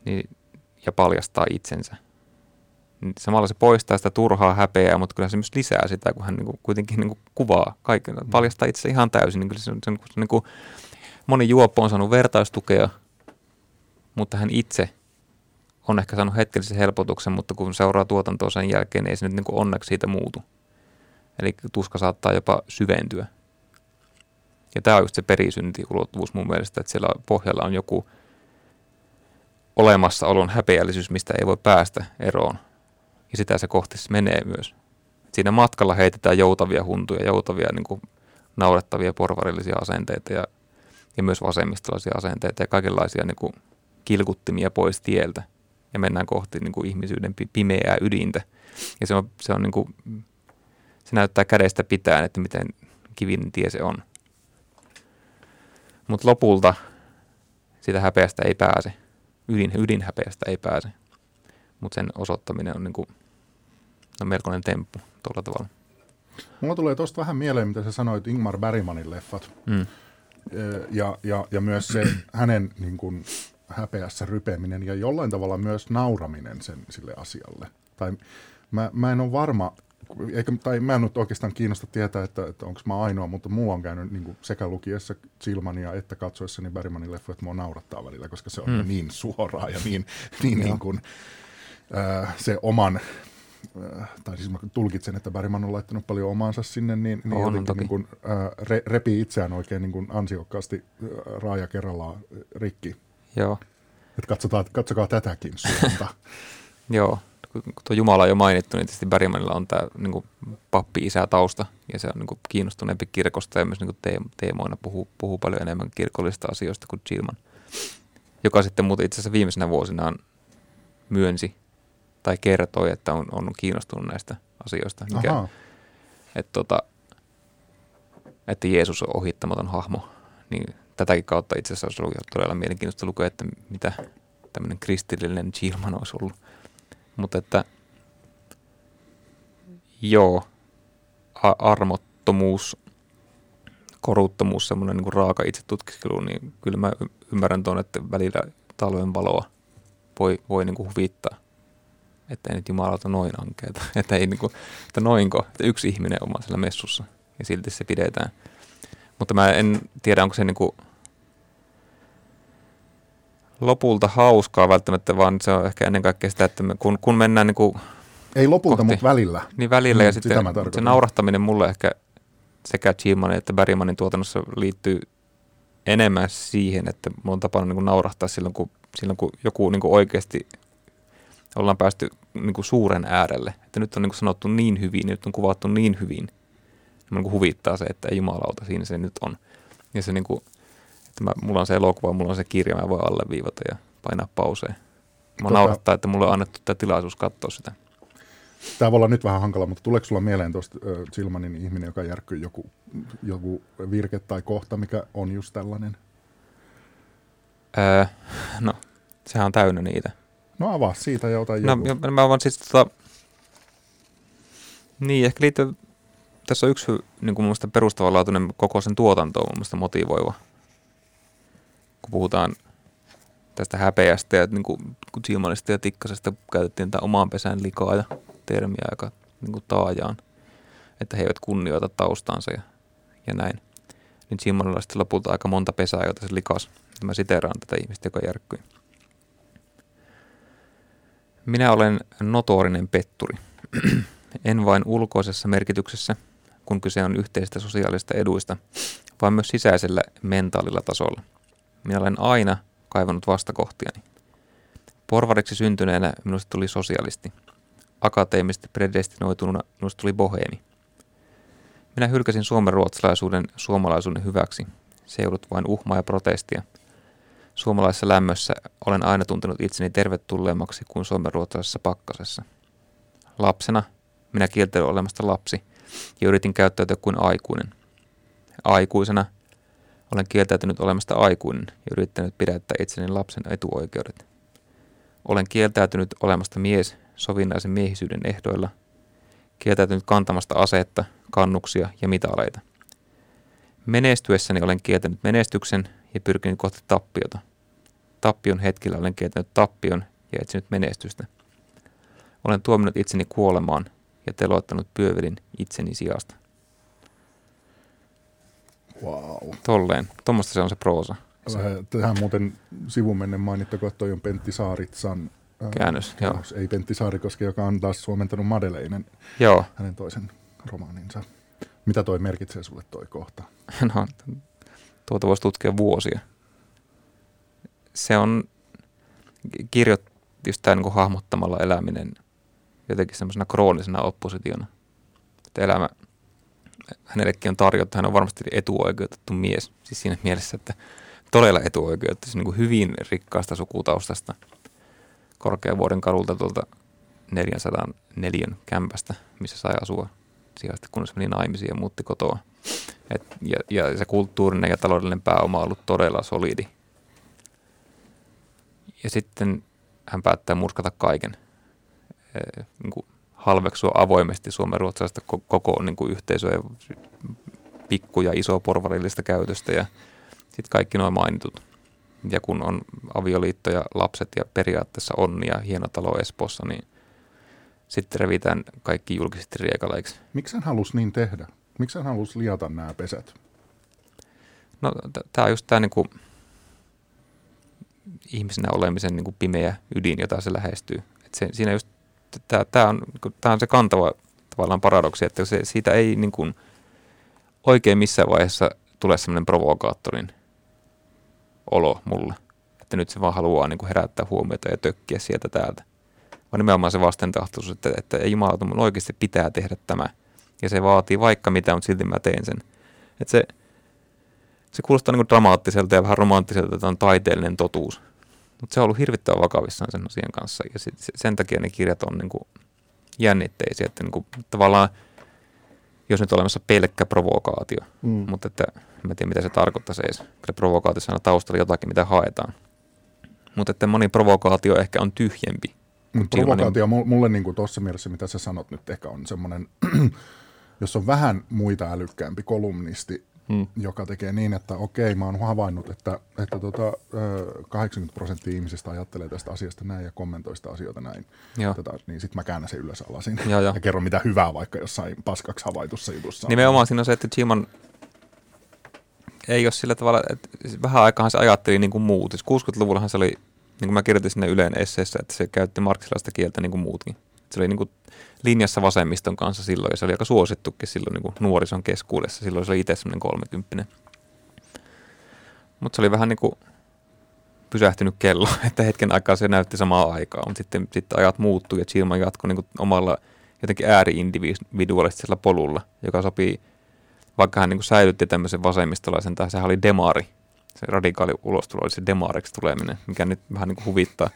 niin, ja paljastaa itsensä. Niin samalla se poistaa sitä turhaa häpeää, mutta kyllä se myös lisää sitä, kun hän niin kuin, kuitenkin niin kuin kuvaa kaiken, mm. paljastaa itse ihan täysin. Niin kyllä se on, se se on niin kuin, moni juoppo on saanut vertaistukea, mutta hän itse on ehkä saanut hetkellisen helpotuksen, mutta kun seuraa tuotantoa sen jälkeen, niin ei se nyt niin kuin onneksi siitä muutu. Eli tuska saattaa jopa syventyä. Ja tämä on just se perisyntiulottuvuus mun mielestä, että siellä pohjalla on joku olemassaolon häpeällisyys, mistä ei voi päästä eroon. Ja sitä se kohti menee myös. Siinä matkalla heitetään joutavia huntuja, joutavia niin kuin naurettavia porvarillisia asenteita ja, ja myös vasemmistolaisia asenteita ja kaikenlaisia niin kuin kilkuttimia pois tieltä. Ja mennään kohti niin kuin ihmisyyden pimeää ydintä. Ja se, on, se, on niin kuin, se näyttää kädestä pitään, että miten kivinen tie se on. Mutta lopulta sitä häpeästä ei pääse. Ydin, ydinhäpeästä ei pääse. Mutta sen osoittaminen on niinku, no melkoinen temppu tuolla tavalla. Mulla tulee tuosta vähän mieleen, mitä sä sanoit Ingmar Bergmanin leffat. Mm. Ja, ja, ja myös se hänen niin kuin, häpeässä rypeminen ja jollain tavalla myös nauraminen sen, sille asialle. Tai mä, mä en ole varma, eikä, tai mä en nyt oikeastaan kiinnosta tietää, että, että onko mä ainoa, mutta mulla on käynyt niin kuin sekä lukiessa Silmania että katsoessani Bergmanin leffoja, että mua naurattaa välillä, koska se on hmm. niin suoraa ja niin, niin, niin kuin, äh, se oman äh, tai siis mä tulkitsen, että Bergman on laittanut paljon omaansa sinne, niin, niin on, jotenkin niin kuin, äh, re, repii itseään oikein niin kuin ansiokkaasti äh, raaja kerrallaan rikki. Joo. Et katsotaan, katsokaa tätäkin suunta. Joo, kun tuo Jumala on jo mainittu, niin tietysti Bergmanilla on tämä niin pappi-isä tausta, ja se on niin kiinnostuneempi kirkosta ja myös niin teemoina puhuu, puhuu paljon enemmän kirkollisista asioista kuin Gilman, joka sitten muuten itse asiassa viimeisenä vuosinaan myönsi tai kertoi, että on, on kiinnostunut näistä asioista. Mikä, että, tota, että Jeesus on ohittamaton hahmo, niin tätäkin kautta itse asiassa olisi ollut todella mielenkiintoista lukea, että mitä tämmöinen kristillinen Gilman olisi ollut mutta että joo, armottomuus, koruttomuus, semmoinen niin raaka itsetutkiskelu, niin kyllä mä ymmärrän tuon, että välillä talven valoa voi, voi niin kuin huvittaa. Että ei nyt jumalauta noin ankeeta. Että, ei niin kuin, että noinko, että yksi ihminen on siellä messussa ja silti se pidetään. Mutta mä en tiedä, onko se niin kuin lopulta hauskaa välttämättä, vaan se on ehkä ennen kaikkea sitä, että me, kun, kun mennään niin kuin Ei lopulta, kohti, mutta välillä. Niin välillä, mm, ja sitten se naurahtaminen mulle ehkä sekä Gilmanin että Bergmanin tuotannossa liittyy enemmän siihen, että mulla on tapana niin kuin naurahtaa silloin, kun, silloin, kun joku niin kuin oikeasti ollaan päästy niin kuin suuren äärelle. Että nyt on niin kuin sanottu niin hyvin, nyt on kuvattu niin hyvin. Niin kuin huvittaa se, että jumalauta, siinä se nyt on. Ja se niin kuin, että mä, mulla on se elokuva, mulla on se kirja, mä voin alleviivata ja painaa pauseen. Mä tota, naurattaa, että mulle on annettu tämä tilaisuus katsoa sitä. Tämä voi olla nyt vähän hankala, mutta tuleeko sulla mieleen tuosta Silmanin ihminen, joka järkkyy joku, joku virke tai kohta, mikä on just tällainen? Öö, no, sehän on täynnä niitä. No avaa siitä ja ota no, joku. No, mä vaan siis tota, niin, ehkä liittyy, tässä on yksi niin kuin mun perustavanlaatuinen koko sen tuotanto on mun mielestä motivoiva. Kun puhutaan tästä häpeästä ja niin kuin, kun Silmanista ja Tikkasesta käytettiin tätä omaan pesään likaa ja termiä aika niin kuin taajaan, että he eivät kunnioita taustansa ja, ja näin. Niin Silmanilla sitten lopulta aika monta pesää, joita se likas. Mä siteraan tätä ihmistä, joka järkkyi. Minä olen notorinen petturi. en vain ulkoisessa merkityksessä, kun kyse on yhteisistä sosiaalista eduista, vaan myös sisäisellä mentaalilla tasolla. Minä olen aina kaivannut vastakohtiani. Porvariksi syntyneenä minusta tuli sosialisti. Akateemisesti predestinoituna minusta tuli boheemi. Minä hylkäsin suomen ruotsalaisuuden suomalaisuuden hyväksi. Se ei ollut vain uhmaa ja protestia. Suomalaisessa lämmössä olen aina tuntenut itseni tervetulleemmaksi kuin suomen ruotsalaisessa pakkasessa. Lapsena minä kieltelin olemasta lapsi ja yritin käyttäytyä kuin aikuinen. Aikuisena – olen kieltäytynyt olemasta aikuinen ja yrittänyt pidättää itseni lapsen etuoikeudet. Olen kieltäytynyt olemasta mies sovinnaisen miehisyyden ehdoilla, kieltäytynyt kantamasta asetta, kannuksia ja mitaleita. Menestyessäni olen kieltänyt menestyksen ja pyrkinyt kohti tappiota. Tappion hetkellä olen kieltänyt tappion ja etsinyt menestystä. Olen tuominut itseni kuolemaan ja teloittanut pyövelin itseni sijasta. Wow. Tolleen. Tuommoista se on se proosa. Tähän muuten sivumennen mainittakoon, että toi on Pentti Saaritsan käännös. käännös. Joo. Ei Pentti Saarikoski, joka on taas suomentanut Madeleinen, joo. hänen toisen romaaninsa. Mitä toi merkitsee sulle toi kohta? No, tuota voisi tutkia vuosia. Se on kirjoit, just tämä niin hahmottamalla eläminen jotenkin semmoisena kroonisena oppositiona. Että elämä hänellekin on tarjottu, hän on varmasti etuoikeutettu mies. Siis siinä mielessä, että todella etuoikeutettu, siis niin kuin hyvin rikkaasta sukutaustasta Korkeavuoden kadulta tuolta 404 kämpästä, missä sai asua sijasta, kunnes meni naimisiin ja muutti kotoa. Et, ja, ja se kulttuurinen ja taloudellinen pääoma on ollut todella solidi. Ja sitten hän päättää murskata kaiken. E, niin kuin halveksua avoimesti suomen ruotsalaista koko niin kuin yhteisöä, pikku- ja iso porvarillista käytöstä ja sitten kaikki nuo mainitut. Ja kun on avioliitto ja lapset ja periaatteessa onni ja hieno talo Espoossa, niin sitten revitään kaikki julkisesti riekalaiksi. Miksi hän halusi niin tehdä? Miksi hän halusi liata nämä pesät? No tämä on just tämä niinku, ihmisenä olemisen niinku pimeä ydin, jota se lähestyy. Et se, siinä just tämä on, tämä on se kantava tavallaan paradoksi, että se, siitä ei niin kuin oikein missään vaiheessa tule semmoinen provokaattorin olo mulle. Että nyt se vaan haluaa niin kuin herättää huomiota ja tökkiä sieltä täältä. Vaan nimenomaan se vastentahtoisuus, että, että ei mun oikeasti pitää tehdä tämä. Ja se vaatii vaikka mitä, mutta silti mä teen sen. Että se, se kuulostaa niin kuin dramaattiselta ja vähän romanttiselta, että on taiteellinen totuus. Mutta se on ollut hirvittävän vakavissaan sen asian kanssa ja sit, sen takia ne kirjat on niin kuin jännitteisiä, että niin kuin, tavallaan jos nyt on olemassa pelkkä provokaatio, mm. mutta että en tiedä mitä se tarkoittaa se. Kyllä provokaatiossa on taustalla jotakin, mitä haetaan. Mutta että moni provokaatio ehkä on tyhjempi. Mutta provokaatio niin... mulle niin tuossa mielessä, mitä sä sanot nyt, ehkä on semmoinen, jos on vähän muita älykkäämpi kolumnisti, hmm. joka tekee niin, että okei, mä oon havainnut, että, että tota, 80 prosenttia ihmisistä ajattelee tästä asiasta näin ja kommentoi sitä asioita näin. Tätä, niin sitten mä käännän sen ylös alasin jo. ja kerron mitä hyvää vaikka jossain paskaksi havaitussa jutussa. Nimenomaan siinä on se, että Jimon ei ole sillä tavalla, että vähän aikahan se ajatteli niin kuin muut. 60-luvullahan se oli, niin kuin mä kirjoitin sinne Yleen esseessä, että se käytti marksilaista kieltä niin kuin muutkin. Se oli niin kuin linjassa vasemmiston kanssa silloin, ja se oli aika suosittukin silloin niin kuin nuorison keskuudessa. Silloin se oli itse semmoinen kolmekymppinen. Mutta se oli vähän niin kuin pysähtynyt kello, että hetken aikaa se näytti samaa aikaa, mutta sitten, sitten ajat muuttui ja Chilman jatkoi niin omalla jotenkin ääri-individualistisella polulla, joka sopii, vaikka hän niin säilytti tämmöisen vasemmistolaisen, tai sehän oli demari, se radikaali ulostulo oli se demariksi tuleminen, mikä nyt vähän niin kuin huvittaa.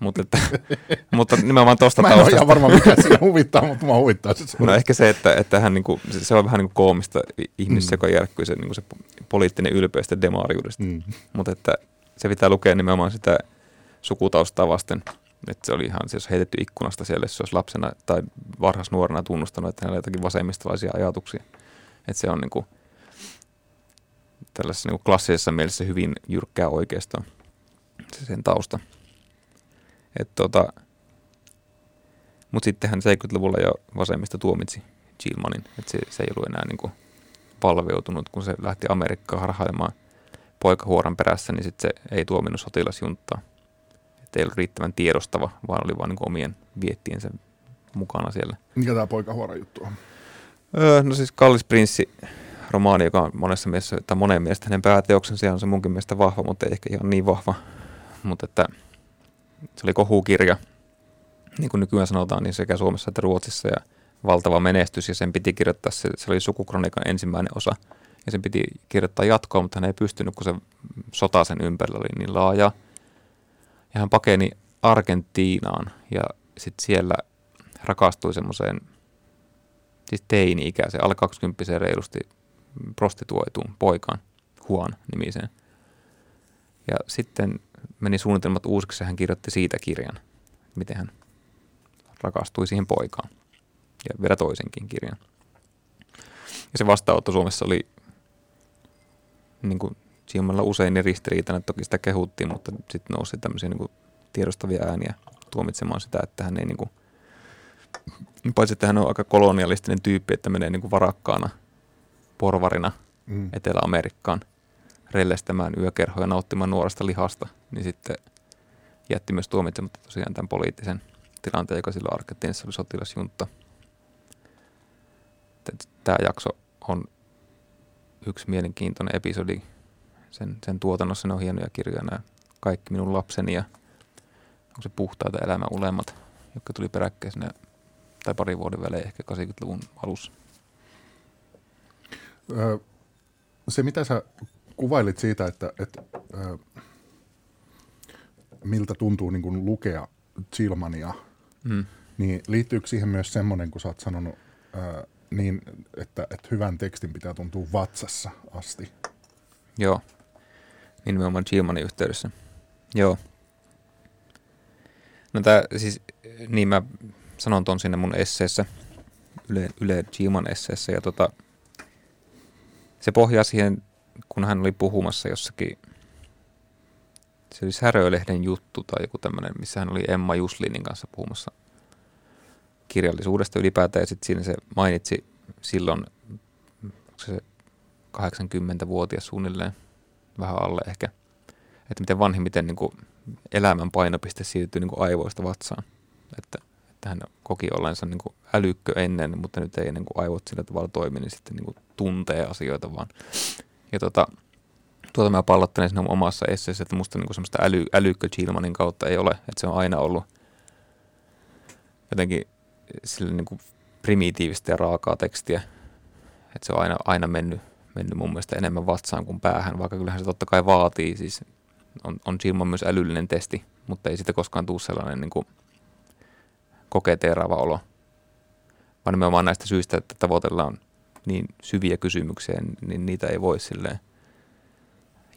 Mutta, että, mutta nimenomaan tuosta taustasta. Mä en ole ihan varma, mikä siinä huvittaa, mutta mä huvittaa se No ehkä se, että, että hän niinku, se on vähän niin kuin koomista ihmisessä, mm. joka järkkyy se, niin se poliittinen ylpeys demariudesta. Mm. Mutta että se pitää lukea nimenomaan sitä sukutaustaa vasten. Että se oli ihan, se jos heitetty ikkunasta siellä, jos se olisi lapsena tai varhaisnuorena tunnustanut, että hänellä on jotakin vasemmistolaisia ajatuksia. Että se on niin kuin, tällaisessa niin kuin klassisessa mielessä hyvin jyrkkää oikeastaan se sen tausta. Et tota, mutta sittenhän 70-luvulla jo vasemmista tuomitsi Gilmanin, että se, se ei ollut enää niin kuin palveutunut, kun se lähti Amerikkaan harhailemaan poikahuoran perässä, niin sitten se ei tuominut sotilasjunttaa. Että ei ollut riittävän tiedostava, vaan oli vain niin omien viettiensä mukana siellä. Mikä tämä poikahuoran juttu on? Öö, no siis Kallis Prinssi romaani, joka on monessa mielessä, tai monen mielestä hänen pääteoksensa, on se munkin mielestä vahva, mutta ei ehkä ihan niin vahva. Mutta että se oli kohukirja, niin kuin nykyään sanotaan, niin sekä Suomessa että Ruotsissa ja valtava menestys ja sen piti kirjoittaa, se, se oli sukukronikan ensimmäinen osa ja sen piti kirjoittaa jatkoa, mutta hän ei pystynyt, kun se sota sen ympärillä oli niin laaja. Ja hän pakeni Argentiinaan ja sitten siellä rakastui semmoiseen siis teini-ikäiseen, alle 20 reilusti prostituoituun poikaan, Juan nimiseen. Ja sitten meni suunnitelmat uusiksi ja hän kirjoitti siitä kirjan, miten hän rakastui siihen poikaan. Ja vielä toisenkin kirjan. Ja se vastaanotto Suomessa oli niin kuin Siumalla usein niin ristiriitainen, toki sitä kehuttiin, mutta sitten nousi tämmöisiä niin kuin tiedostavia ääniä tuomitsemaan sitä, että hän ei niin kuin, paitsi että hän on aika kolonialistinen tyyppi, että menee niin kuin varakkaana porvarina mm. Etelä-Amerikkaan rellestämään yökerhoja nauttimaan nuoresta lihasta, niin sitten jätti myös tuomitsematta tosiaan tämän poliittisen tilanteen, joka silloin Argentiinassa oli sotilasjunta. Tämä jakso on yksi mielenkiintoinen episodi. Sen, sen tuotannossa ne on hienoja kirjoja nämä Kaikki minun lapseni ja on se puhtaita elämän ulemat, jotka tuli peräkkäisenä tai pari vuoden välein ehkä 80-luvun alussa. se, mitä sä kuvailit siitä, että, että miltä tuntuu niin kuin lukea Chilmania, mm. niin liittyykö siihen myös semmoinen, kun sä oot sanonut, niin, että, että hyvän tekstin pitää tuntua vatsassa asti. Joo, niin nimenomaan Gilmanin yhteydessä. Joo. No tää siis, niin mä sanon ton sinne mun esseessä, Yle, Yle Gilman esseessä, ja tota, se pohjaa siihen, kun hän oli puhumassa jossakin, se oli Särölehden juttu tai joku tämmöinen, missä hän oli Emma Juslinin kanssa puhumassa kirjallisuudesta ylipäätään, ja sitten siinä se mainitsi silloin, se 80-vuotias suunnilleen, vähän alle ehkä, että miten vanhimmiten niin kuin elämän painopiste siirtyy niin kuin aivoista vatsaan. Että, että hän koki ollensa niin kuin älykkö ennen, mutta nyt ei niin kuin aivot sillä tavalla toimi, niin sitten niin kuin tuntee asioita vaan. Ja tota, tuota mä pallottelen siinä omassa esseessä, että musta niin semmoista äly, älykkö Chilmanin kautta ei ole, että se on aina ollut jotenkin sille niin kuin primitiivistä ja raakaa tekstiä. Että se on aina, aina mennyt, mennyt mun mielestä enemmän vatsaan kuin päähän, vaikka kyllähän se totta kai vaatii. Siis on, on Gilman myös älyllinen testi, mutta ei siitä koskaan tule sellainen niin kuin koketeeraava olo. Vaan nimenomaan näistä syistä, että tavoitellaan niin syviä kysymyksiä, niin niitä ei voi silleen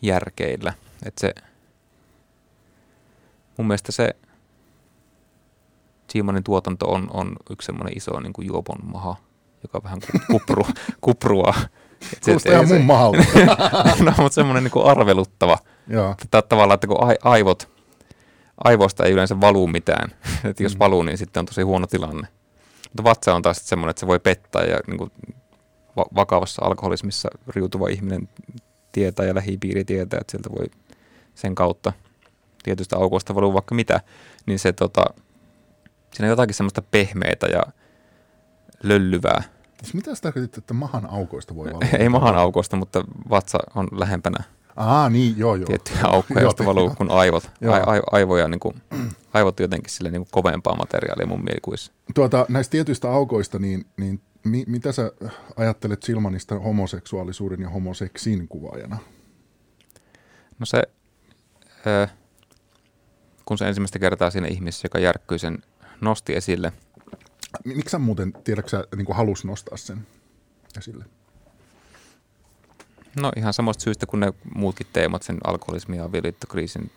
järkeillä. Että se, mun mielestä se Siimanin tuotanto on, on yksi semmoinen iso niin kuin juopon maha, joka vähän kupru, kuprua. Kuulostaa ihan mun mahalta. no, mutta semmoinen niin arveluttava. Joo. Tavallaan, että kun aivot, aivoista ei yleensä valuu mitään. että jos mm. valuu, niin sitten on tosi huono tilanne. Mutta vatsa on taas semmoinen, että se voi pettää ja niin kuin vakavassa alkoholismissa riutuva ihminen tietää ja lähipiiri tietää, että sieltä voi sen kautta tietystä aukoista valuu vaikka mitä, niin se tota, Siinä on jotakin semmoista pehmeitä ja löllyvää. Siis mitä sä tarkoitit, että mahan aukoista voi valua? Ei mahan aukoista, mutta vatsa on lähempänä Aa, niin, joo, joo. tiettyjä aukkoja, joista valuu kun aivot. Ai, aivoja, niin kuin, aivot jotenkin sille niin kuin kovempaa materiaalia mun mielikuvissa. Tuota, näistä tietyistä aukoista, niin, niin mi, mitä sä ajattelet Silmanista homoseksuaalisuuden ja homoseksin kuvaajana? No se, ö, kun se ensimmäistä kertaa siinä ihmisessä, joka järkkyi sen nosti esille, Mi- Miksi sä muuten, tiedätkö sä, niin halus nostaa sen esille? no ihan samasta syystä kuin ne muutkin teemat, sen alkoholismin ja avioliittokriisin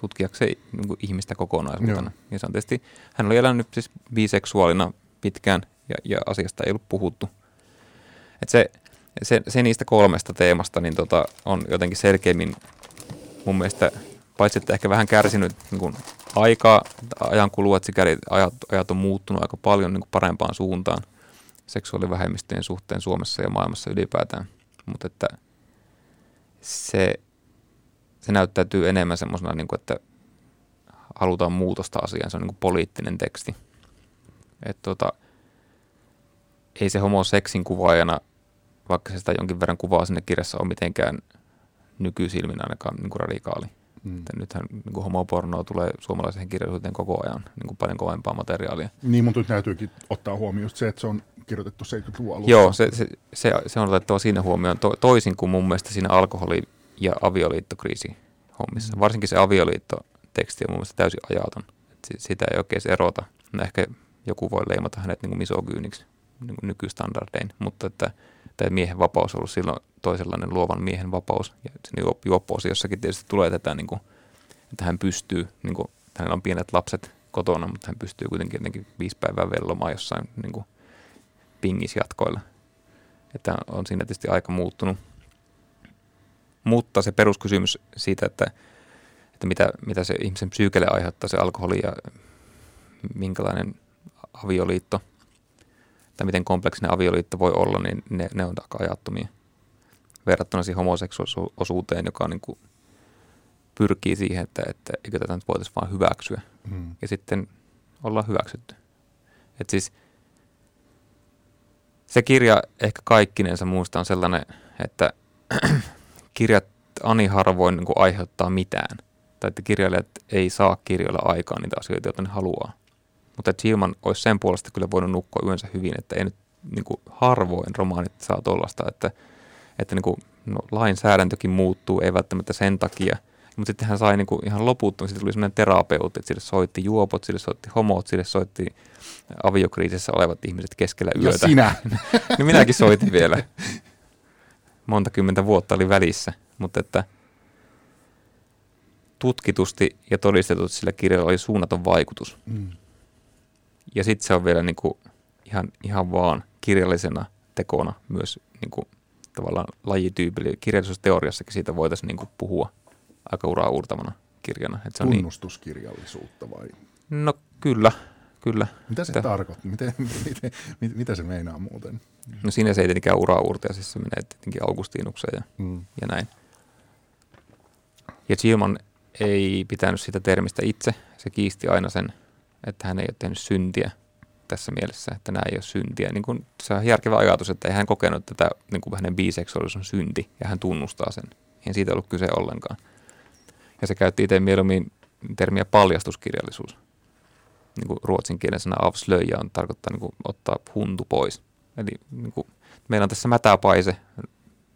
tutkijakseen niin ihmistä kokonaisuutena. Joo. Ja se on tietysti, hän oli elänyt siis biseksuaalina pitkään ja, ja asiasta ei ollut puhuttu. Et se, se, se, niistä kolmesta teemasta niin tota, on jotenkin selkeimmin mun mielestä, paitsi että ehkä vähän kärsinyt niin kuin aikaa, ajan kulua, että sikäli ajat, ajat on muuttunut aika paljon niin kuin parempaan suuntaan seksuaalivähemmistöjen suhteen Suomessa ja maailmassa ylipäätään. Mutta että se, se näyttäytyy enemmän semmoisena, niin kuin, että halutaan muutosta asiaan. Se on niin kuin poliittinen teksti. Et tota, ei se homoseksin kuvaajana, vaikka se sitä jonkin verran kuvaa sinne kirjassa, on mitenkään nykyisilmin ainakaan niin kuin radikaali. Mm. Että nythän niin kuin homopornoa tulee suomalaiseen kirjallisuuteen koko ajan niin kuin paljon kovempaa materiaalia. Niin, mutta nyt täytyykin ottaa huomioon just se, että se on kirjoitettu 70-luvun alussa. Joo, se, se, se, se on otettava siinä huomioon to, toisin kuin mun mielestä siinä alkoholi- ja avioliittokriisi hommissa. Mm. Varsinkin se avioliittoteksti on mun mielestä täysin ajaton. Et si- sitä ei oikein erota. No ehkä joku voi leimata hänet niin kuin misogyyniksi niin nykystandardein, mutta että tämä miehen vapaus on ollut silloin toisenlainen luovan miehen vapaus. Ja siinä juop- juoppo-osiossakin tietysti tulee tätä, niin kuin, että hän pystyy, niin kuin, hänellä on pienet lapset kotona, mutta hän pystyy kuitenkin jotenkin viisi päivää vellomaan jossain niin kuin pingisjatkoilla. Että on siinä tietysti aika muuttunut. Mutta se peruskysymys siitä, että, että mitä, mitä se ihmisen psyykelle aiheuttaa se alkoholi ja minkälainen avioliitto tai miten kompleksinen avioliitto voi olla, niin ne, ne on aika ajattomia verrattuna siihen homoseksuaalisuuteen, joka niin kuin pyrkii siihen, että, että eikö tätä nyt voitaisiin vain hyväksyä Mm. ja sitten ollaan hyväksytty. Et siis se kirja ehkä kaikkinensa muista on sellainen, että kirjat ani harvoin niin kuin aiheuttaa mitään. Tai että kirjailijat ei saa kirjoilla aikaan niitä asioita, joita ne haluaa. Mutta Gilman olisi sen puolesta kyllä voinut nukkua yönsä hyvin, että ei nyt niin kuin harvoin romaanit saa tuollaista, että, että niin kuin, no, lainsäädäntökin muuttuu, ei välttämättä sen takia. Mutta sitten hän sai niin kuin ihan loputtomiin, sitten tuli sellainen terapeutti, että sille soitti juopot, sille soitti homot, sille soitti aviokriisissä olevat ihmiset keskellä Ja yötä. sinä. No minäkin soitin vielä. Monta kymmentä vuotta oli välissä, mutta että tutkitusti ja todistetusti sillä kirjalla oli suunnaton vaikutus. Mm. Ja sitten se on vielä niin kuin ihan, ihan vaan kirjallisena tekona myös niin kuin tavallaan lajityypillä. Kirjallisuusteoriassakin siitä voitaisiin niin kuin puhua aika uraa uurtavana kirjana. Et se on niin, Tunnustuskirjallisuutta vai? no kyllä, kyllä. Mitä se Sitä- tarkoittaa? Miten, miten, mit, mitä se meinaa muuten? No siinä se ei tietenkään uraa uurtaja, siis se menee tietenkin Augustinukseen ja Mm. ja näin. Ja Gilman ei pitänyt sitä termistä itse. Se kiisti aina sen, että hän ei ole tehnyt syntiä tässä mielessä, että nämä ei ole syntiä. Niin kuin, se on järkevä ajatus, että ei hän kokenut tätä, niin kuin hänen biseksuaalisuus on synti, ja hän tunnustaa sen. Ei siitä ollut kyse ollenkaan. Ja se käytti itse mieluummin termiä paljastuskirjallisuus. Niin kuin ruotsinkielisenä avslöja on tarkoittaa niin kuin ottaa huntu pois. Eli niin kuin, meillä on tässä mätäpaise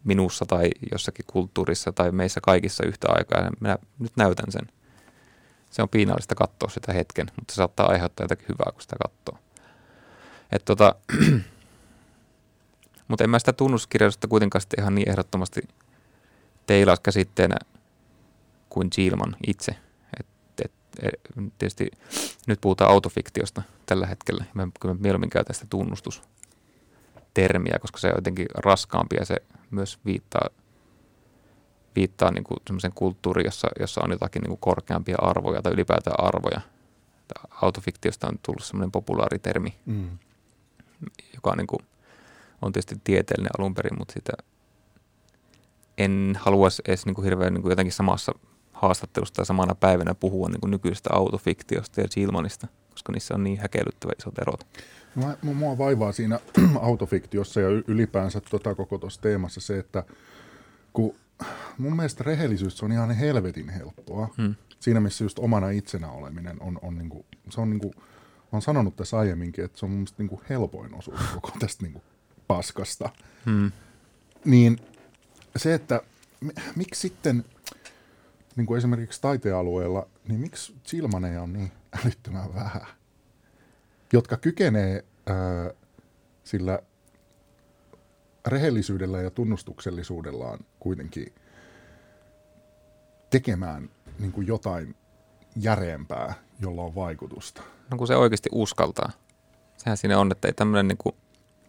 minussa tai jossakin kulttuurissa tai meissä kaikissa yhtä aikaa. Minä nyt näytän sen. Se on piinallista katsoa sitä hetken, mutta se saattaa aiheuttaa jotakin hyvää, kun sitä katsoo. Et tota, mutta en mä sitä tunnuskirjallisuutta kuitenkaan sitten ihan niin ehdottomasti teilauskäsitteenä kuin Gilman itse. Et, et, et, tietysti nyt puhutaan autofiktiosta tällä hetkellä. Mä kyllä mieluummin käytän sitä tunnustustermiä, koska se on jotenkin raskaampi ja se myös viittaa, viittaa niin semmoisen kulttuuriin, jossa, jossa on jotakin niin kuin korkeampia arvoja tai ylipäätään arvoja. Autofiktiosta on tullut semmoinen populaari termi, Mm. joka niin kuin on tietysti tieteellinen alun perin, mutta sitä en haluaisi edes niin kuin hirveän niin kuin jotenkin samassa haastattelussa tai samana päivänä puhua niin kuin nykyisestä autofiktiosta ja Gilmanista, koska niissä on niin häkellyttävä isot erot. Mua, mua- vaivaa siinä autofiktiossa ja ylipäänsä tota koko tuossa teemassa se, että kun mun mielestä rehellisyys on ihan helvetin helppoa. Hmm. Siinä missä just omana itsenä oleminen on, on niinku, se on niinku, olen sanonut tässä aiemminkin, että se on mun mielestä niinku helpoin osuus koko tästä niinku paskasta. Hmm. Niin se, että miksi sitten niin kuin esimerkiksi taitealueella, niin miksi silmaneja on niin älyttömän vähän, jotka kykenee ää, sillä rehellisyydellä ja tunnustuksellisuudellaan kuitenkin tekemään niin kuin jotain järeempää, jolla on vaikutusta. No kun se oikeasti uskaltaa. Sehän siinä on, että ei tämmöinen niin kuin,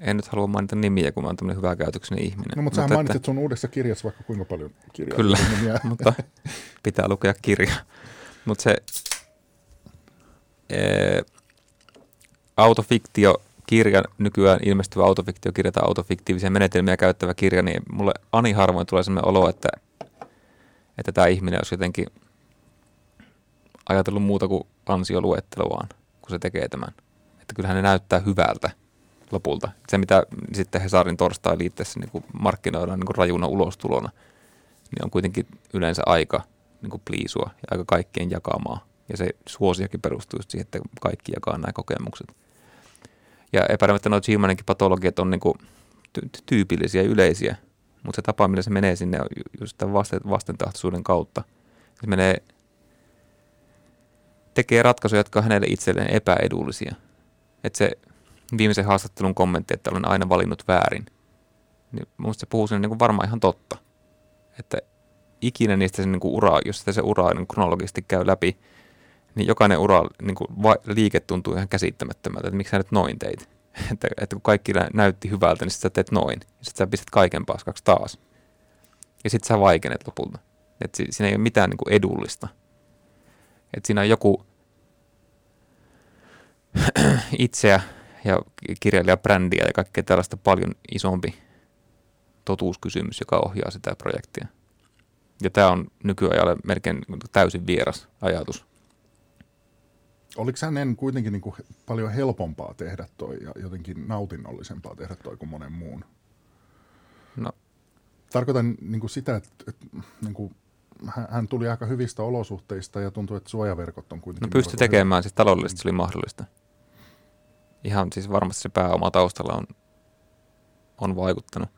en nyt halua mainita nimiä, kun mä oon tämmöinen hyväkäytöksinen ihminen. No mutta, mutta sähän mainitsit että, sun uudessa kirjassa vaikka kuinka paljon kirjaa. Kyllä, mutta pitää lukea kirja. Mutta se ee, autofiktio kirja, nykyään ilmestyvä autofiktiokirja tai autofiktiivisia menetelmiä käyttävä kirja, niin mulle ani harvoin tulee sellainen olo, että, että tämä ihminen olisi jotenkin ajatellut muuta kuin ansioluetteloaan, kun se tekee tämän. Että kyllähän ne näyttää hyvältä lopulta. Se, mitä sitten Hesarin torstai liitteessä niin markkinoidaan niin kuin rajuna ulostulona, niin on kuitenkin yleensä aika niin kuin pliisua ja aika kaikkien jakamaa. Ja se suosiakin perustuu siihen, että kaikki jakaa nämä kokemukset. Ja epäilemättä nuo G-Maninkin patologiat on niin kuin ty- tyypillisiä ja yleisiä, mutta se tapa, millä se menee sinne on just tämän vasten, vastentahtoisuuden kautta. Se menee, tekee ratkaisuja, jotka on hänelle itselleen epäedullisia. Että se viimeisen haastattelun kommentti, että olen aina valinnut väärin, niin minusta se puhuu sinne niin kuin varmaan ihan totta. Että ikinä niistä se niin kuin ura, jos sitä se ura niin kronologisesti käy läpi, niin jokainen ura, niin kuin va- liike tuntuu ihan käsittämättömältä, että miksi sä nyt noin teit. että, että kun kaikki näytti hyvältä, niin sitten sä teet noin. Ja sitten sä pistät kaiken paskaksi taas. Ja sitten sä vaikenet lopulta. Että si- siinä ei ole mitään niin kuin edullista. Että siinä on joku itseä ja kirjailijabrändiä ja kaikkea tällaista paljon isompi totuuskysymys, joka ohjaa sitä projektia. Ja tämä on nykyajalle melkein täysin vieras ajatus. Oliko hänen kuitenkin niin kuin paljon helpompaa tehdä toi ja jotenkin nautinnollisempaa tehdä toi kuin monen muun? No. Tarkoitan niin kuin sitä, että, että niin kuin, hän tuli aika hyvistä olosuhteista ja tuntui, että suojaverkot on kuitenkin... No pystyi tekemään, hyvä. siis taloudellisesti se oli mahdollista. Ihan siis varmasti se pääoma taustalla on, on vaikuttanut.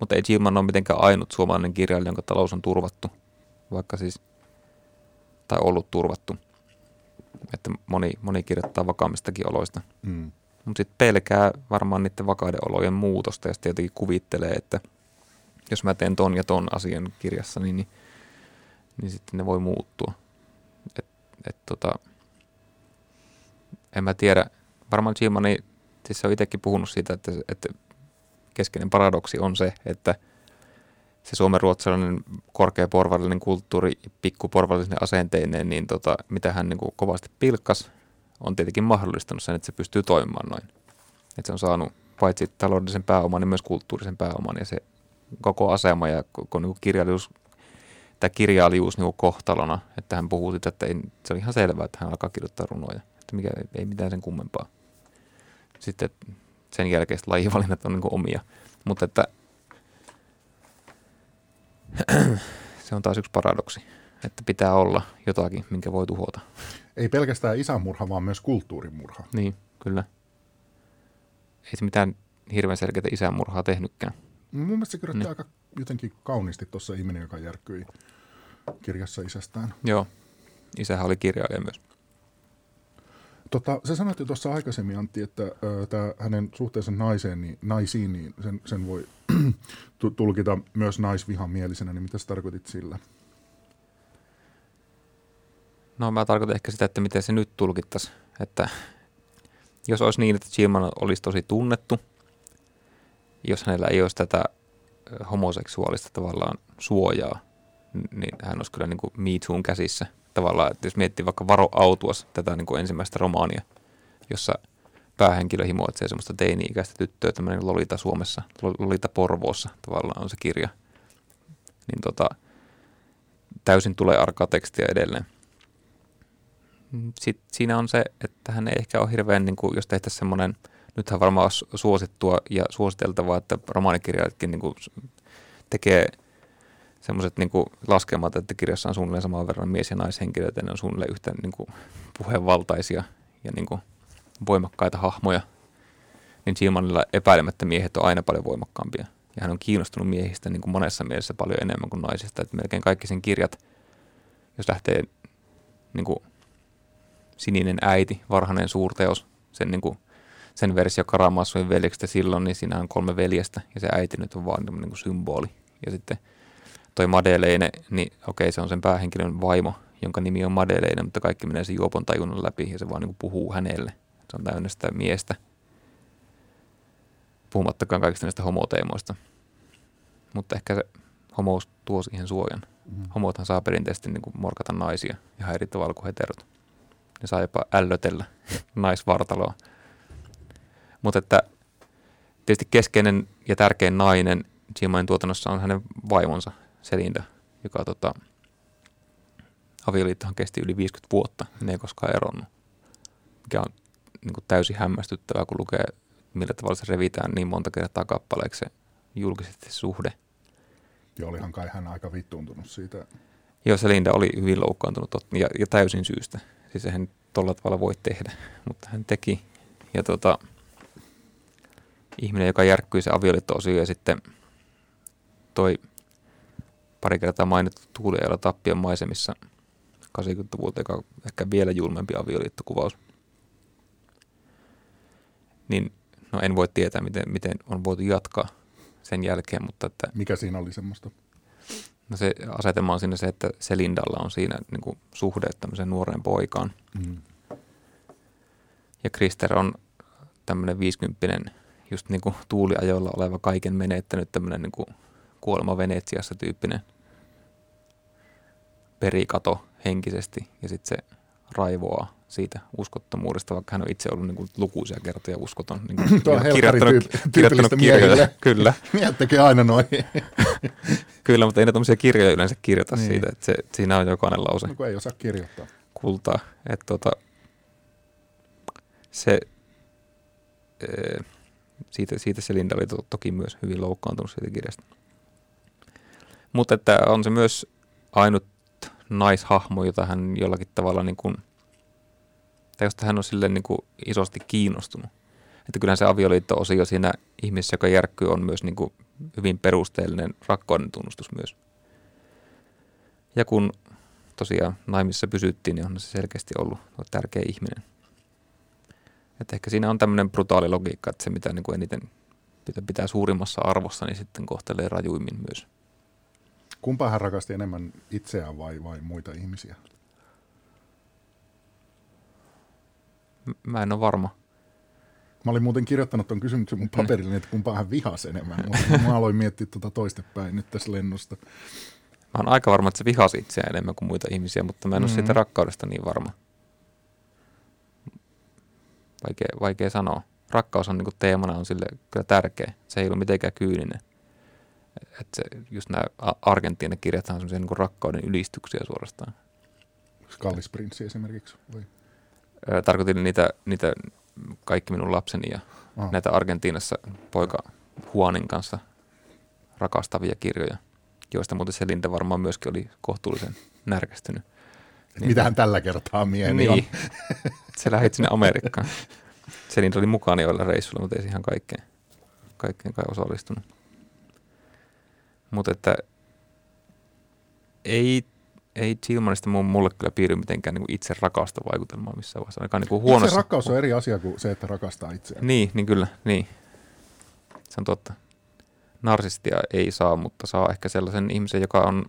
Mutta ei Gilman ole mitenkään ainut suomalainen kirjailija, jonka talous on turvattu, vaikka siis, tai ollut turvattu. Että moni, moni kirjoittaa vakaammistakin oloista. Mm. Mutta sitten pelkää varmaan niiden vakaiden olojen muutosta ja sitten jotenkin kuvittelee, että jos mä teen ton ja ton asian kirjassa, niin, niin, niin sitten ne voi muuttua. Et, et tota, en mä tiedä, varmaan Gilmani, siis se on itsekin puhunut siitä, että, että keskeinen paradoksi on se, että se suomen ruotsalainen korkeaporvallinen kulttuuri, pikkuporvallinen asenteineen, niin tota, mitä hän niin kuin kovasti pilkkas, on tietenkin mahdollistanut sen, että se pystyy toimimaan noin. Että se on saanut paitsi taloudellisen pääoman, niin myös kulttuurisen pääoman, ja se koko asema ja koko niin kuin kirjailijuus, tai kirjailijuus niin kohtalona, että hän puhuu siitä, että ei, se on ihan selvää, että hän alkaa kirjoittaa runoja, että mikä, ei mitään sen kummempaa. Sitten sen jälkeiset lajivalinnat on niin omia. Mutta että se on taas yksi paradoksi, että pitää olla jotakin, minkä voi tuhota. Ei pelkästään isänmurha, vaan myös kulttuurimurha. Niin, kyllä. Ei se mitään hirveän selkeää isänmurhaa tehnytkään. Mun mielestä se kirjoitti niin. aika jotenkin kauniisti tuossa ihminen, joka järkyi kirjassa isästään. Joo, isähän oli kirjailija myös. Tota, sä sanoit jo tuossa aikaisemmin, Antti, että tämä hänen suhteensa naiseen, niin, naisiin, niin sen, sen voi tulkita myös naisvihamielisenä, niin mitä sä tarkoitit sillä? No mä tarkoitan ehkä sitä, että miten se nyt tulkittaisi, että jos olisi niin, että Gilman olisi tosi tunnettu, jos hänellä ei olisi tätä homoseksuaalista tavallaan suojaa, niin hän olisi kyllä niin kuin Me Toon käsissä – tavallaan, että jos miettii vaikka Varo Autuas, tätä niin kuin ensimmäistä romaania, jossa päähenkilö himoitsee semmoista teini-ikäistä tyttöä, tämmöinen Lolita Suomessa, Lolita Porvoossa tavallaan on se kirja, niin tota, täysin tulee arkaa tekstiä edelleen. Sitten siinä on se, että hän ei ehkä ole hirveän, niin kuin, jos tehtäisiin semmoinen, nythän varmaan suosittua ja suositeltavaa, että romaanikirjailijatkin niin kuin tekee semmoiset niin laskelmat, että kirjassa on suunnilleen saman verran mies- ja naishenkilöitä, ne on suunnilleen yhtä niin kuin puheenvaltaisia ja niin kuin voimakkaita hahmoja, niin Gilmanilla epäilemättä miehet on aina paljon voimakkaampia. Ja hän on kiinnostunut miehistä niin kuin monessa mielessä paljon enemmän kuin naisista. Että melkein kaikki sen kirjat, jos lähtee niin kuin Sininen äiti, varhainen suurteos, sen, niin kuin, sen versio Karamassojen veljeksestä silloin, niin siinä on kolme veljestä ja se äiti nyt on vaan niin kuin symboli. Ja sitten toi Madeleine, niin okei, se on sen päähenkilön vaimo, jonka nimi on Madeleine, mutta kaikki menee sen juopon tajunnan läpi ja se vaan niin kuin puhuu hänelle. Se on täynnä sitä miestä. Puhumattakaan kaikista näistä homoteemoista. Mutta ehkä se homous tuo siihen suojan. Mm. Homothan saa perinteisesti niin kuin morkata naisia ihan eri tavalla kuin heterot. Ne saa jopa ällötellä naisvartaloa. Mutta että tietysti keskeinen ja tärkein nainen Jimain tuotannossa on hänen vaimonsa Selinda, joka tota, avioliittohan kesti yli 50 vuotta, ne ei koskaan eronnut. Mikä on niin kuin täysin hämmästyttävää, kun lukee, millä tavalla se revitään niin monta kertaa kappaleeksi se julkisesti suhde. Ja olihan kai hän aika vittuuntunut siitä. Joo, se Linda oli hyvin loukkaantunut ja, ja täysin syystä. Siis hän tuolla tavalla voi tehdä, mutta hän teki. Ja tota, ihminen, joka järkkyi se avioliitto ja sitten toi pari kertaa mainittu Tuuliajalla tappion maisemissa 80-luvulta, joka on ehkä vielä julmempi avioliittokuvaus. Niin no en voi tietää, miten, miten on voitu jatkaa sen jälkeen, mutta että... Mikä siinä oli semmoista? No se asetelma on siinä se, että Selindalla on siinä niin kuin suhde tämmöiseen nuoreen poikaan. Mm. Ja Krister on tämmöinen viisikymppinen, just niin kuin tuuliajoilla oleva kaiken menettänyt tämmöinen niin kuin kuolema Venetsiassa tyyppinen perikato henkisesti ja sitten se raivoaa siitä uskottomuudesta, vaikka hän on itse ollut niin kuin lukuisia kertoja uskoton. Niin kuin, Tuo on kirjoittanut, tyyp- kirjoittanut kirjoja. Kyllä. Miehet tekee aina noin. Kyllä, mutta ei ne tuommoisia kirjoja yleensä kirjoita niin. siitä, että se, siinä on jokainen lause. No ei osaa kirjoittaa. Kultaa. Että tota, se, ee, siitä, siitä se Linda oli to, toki myös hyvin loukkaantunut siitä kirjasta. Mutta että on se myös ainut naishahmo, jota hän jollakin tavalla niin kuin, tai josta hän on sille niin kuin isosti kiinnostunut. Että kyllähän se avioliitto-osio siinä ihmisessä, joka järkkyy, on myös niin kuin hyvin perusteellinen rakkauden tunnustus myös. Ja kun tosiaan naimissa pysyttiin, niin on se selkeästi ollut tärkeä ihminen. Että ehkä siinä on tämmöinen brutaali logiikka, että se mitä niin kuin eniten pitää suurimmassa arvossa, niin sitten kohtelee rajuimmin myös. Kumpaa hän rakasti enemmän itseään vai, vai muita ihmisiä? Mä en ole varma. Mä olin muuten kirjoittanut tuon kysymyksen mun paperille, että kumpaa hän vihasi enemmän, mutta mä aloin miettiä tuota toistepäin nyt tässä lennosta. Mä oon aika varma, että se vihasi itseään enemmän kuin muita ihmisiä, mutta mä en mm-hmm. ole siitä rakkaudesta niin varma. Vaikea, vaikea sanoa. Rakkaus on niin teemana on sille kyllä tärkeä. Se ei ole mitenkään kyyninen. Että se, just nämä Argentiinan kirjat on semmoisia niin rakkauden ylistyksiä suorastaan. Kallis prinssi esimerkiksi? Vai? Tarkoitin niitä, niitä kaikki minun lapseni ja Aha. näitä Argentiinassa poika Juanin kanssa rakastavia kirjoja, joista muuten se Linda varmaan myöskin oli kohtuullisen närkästynyt. Niin, Mitähän tällä kertaa mieheni niin, on? se lähti sinne Amerikkaan. Linda oli mukana joilla reissuilla, mutta ei siihen kaikkeen, kaikkeen kai osallistunut. Mutta että ei, ei Tillmanista mulle kyllä piirry mitenkään niin itse rakasta vaikutelmaa missään vaiheessa. Ainakaan niin kuin huonossa... Itse rakkaus on eri asia kuin se, että rakastaa itseään. Niin, niin kyllä, niin. Se on totta. Narsistia ei saa, mutta saa ehkä sellaisen ihmisen, joka on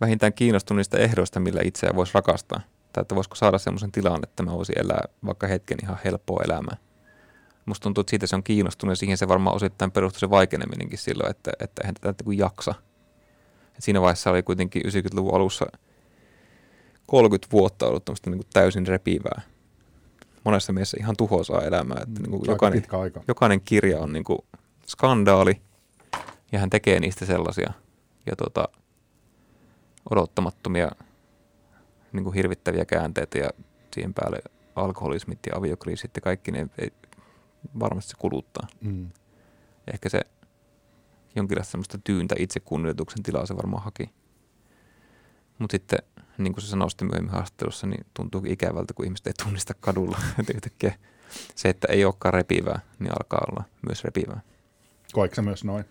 vähintään kiinnostunut niistä ehdoista, millä itseä voisi rakastaa. Tai että voisiko saada sellaisen tilan, että mä voisin elää vaikka hetken ihan helppoa elämää musta tuntuu, että siitä se on kiinnostunut ja siihen se varmaan osittain perustui se vaikeneminenkin silloin, että, että eihän tätä kuin jaksa. Et siinä vaiheessa oli kuitenkin 90-luvun alussa 30 vuotta ollut niin kuin täysin repivää. Monessa mielessä ihan tuhoisaa elämää. Että niin kuin jokainen, aika. jokainen kirja on niin kuin skandaali ja hän tekee niistä sellaisia ja tota, odottamattomia niin kuin hirvittäviä käänteitä ja siihen päälle alkoholismit ja aviokriisit ja kaikki ne varmasti se kuluttaa. Mm. Ehkä se jonkinlaista semmoista tyyntä itsekunnioituksen tilaa se varmaan haki. Mutta sitten, niin kuin se sanoi sitten myöhemmin haastattelussa, niin tuntuu ikävältä, kun ihmiset ei tunnista kadulla. Että yhtäkkiä se, että ei olekaan repivää, niin alkaa olla myös repivää. Koiko se myös noin?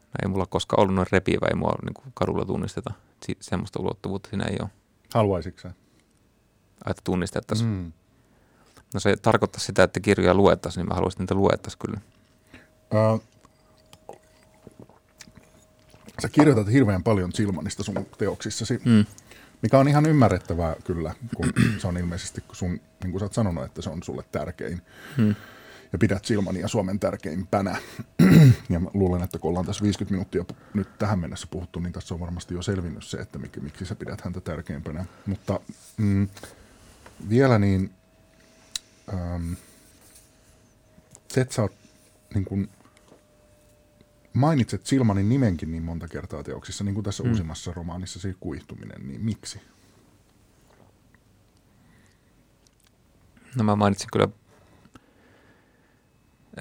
No ei mulla koskaan ollut noin repivää, ei mua niin kuin kadulla tunnisteta. Si- semmoista ulottuvuutta siinä ei ole. Haluaisitko sä? Että tunnistettaisiin. Mm. No se tarkoittaa sitä, että kirjoja luettaisiin, niin mä haluaisin, että luettaisiin kyllä. Ö, sä kirjoitat hirveän paljon Silmanista sun teoksissasi, Mm. mikä on ihan ymmärrettävää kyllä, kun se on ilmeisesti, kun sun, niin kuin sä oot sanonut, että se on sulle tärkein. Mm. Ja pidät Silmania Suomen tärkeimpänä. ja mä luulen, että kun ollaan tässä 50 minuuttia nyt tähän mennessä puhuttu, niin tässä on varmasti jo selvinnyt se, että miksi, miksi sä pidät häntä tärkeimpänä. Mutta mm, vielä niin, ähm, se, että sä oot, niin kun, mainitset Silmanin nimenkin niin monta kertaa teoksissa, niin kuin tässä Mm. mm. uusimmassa romaanissa, se kuihtuminen, niin miksi? No mä mainitsin kyllä,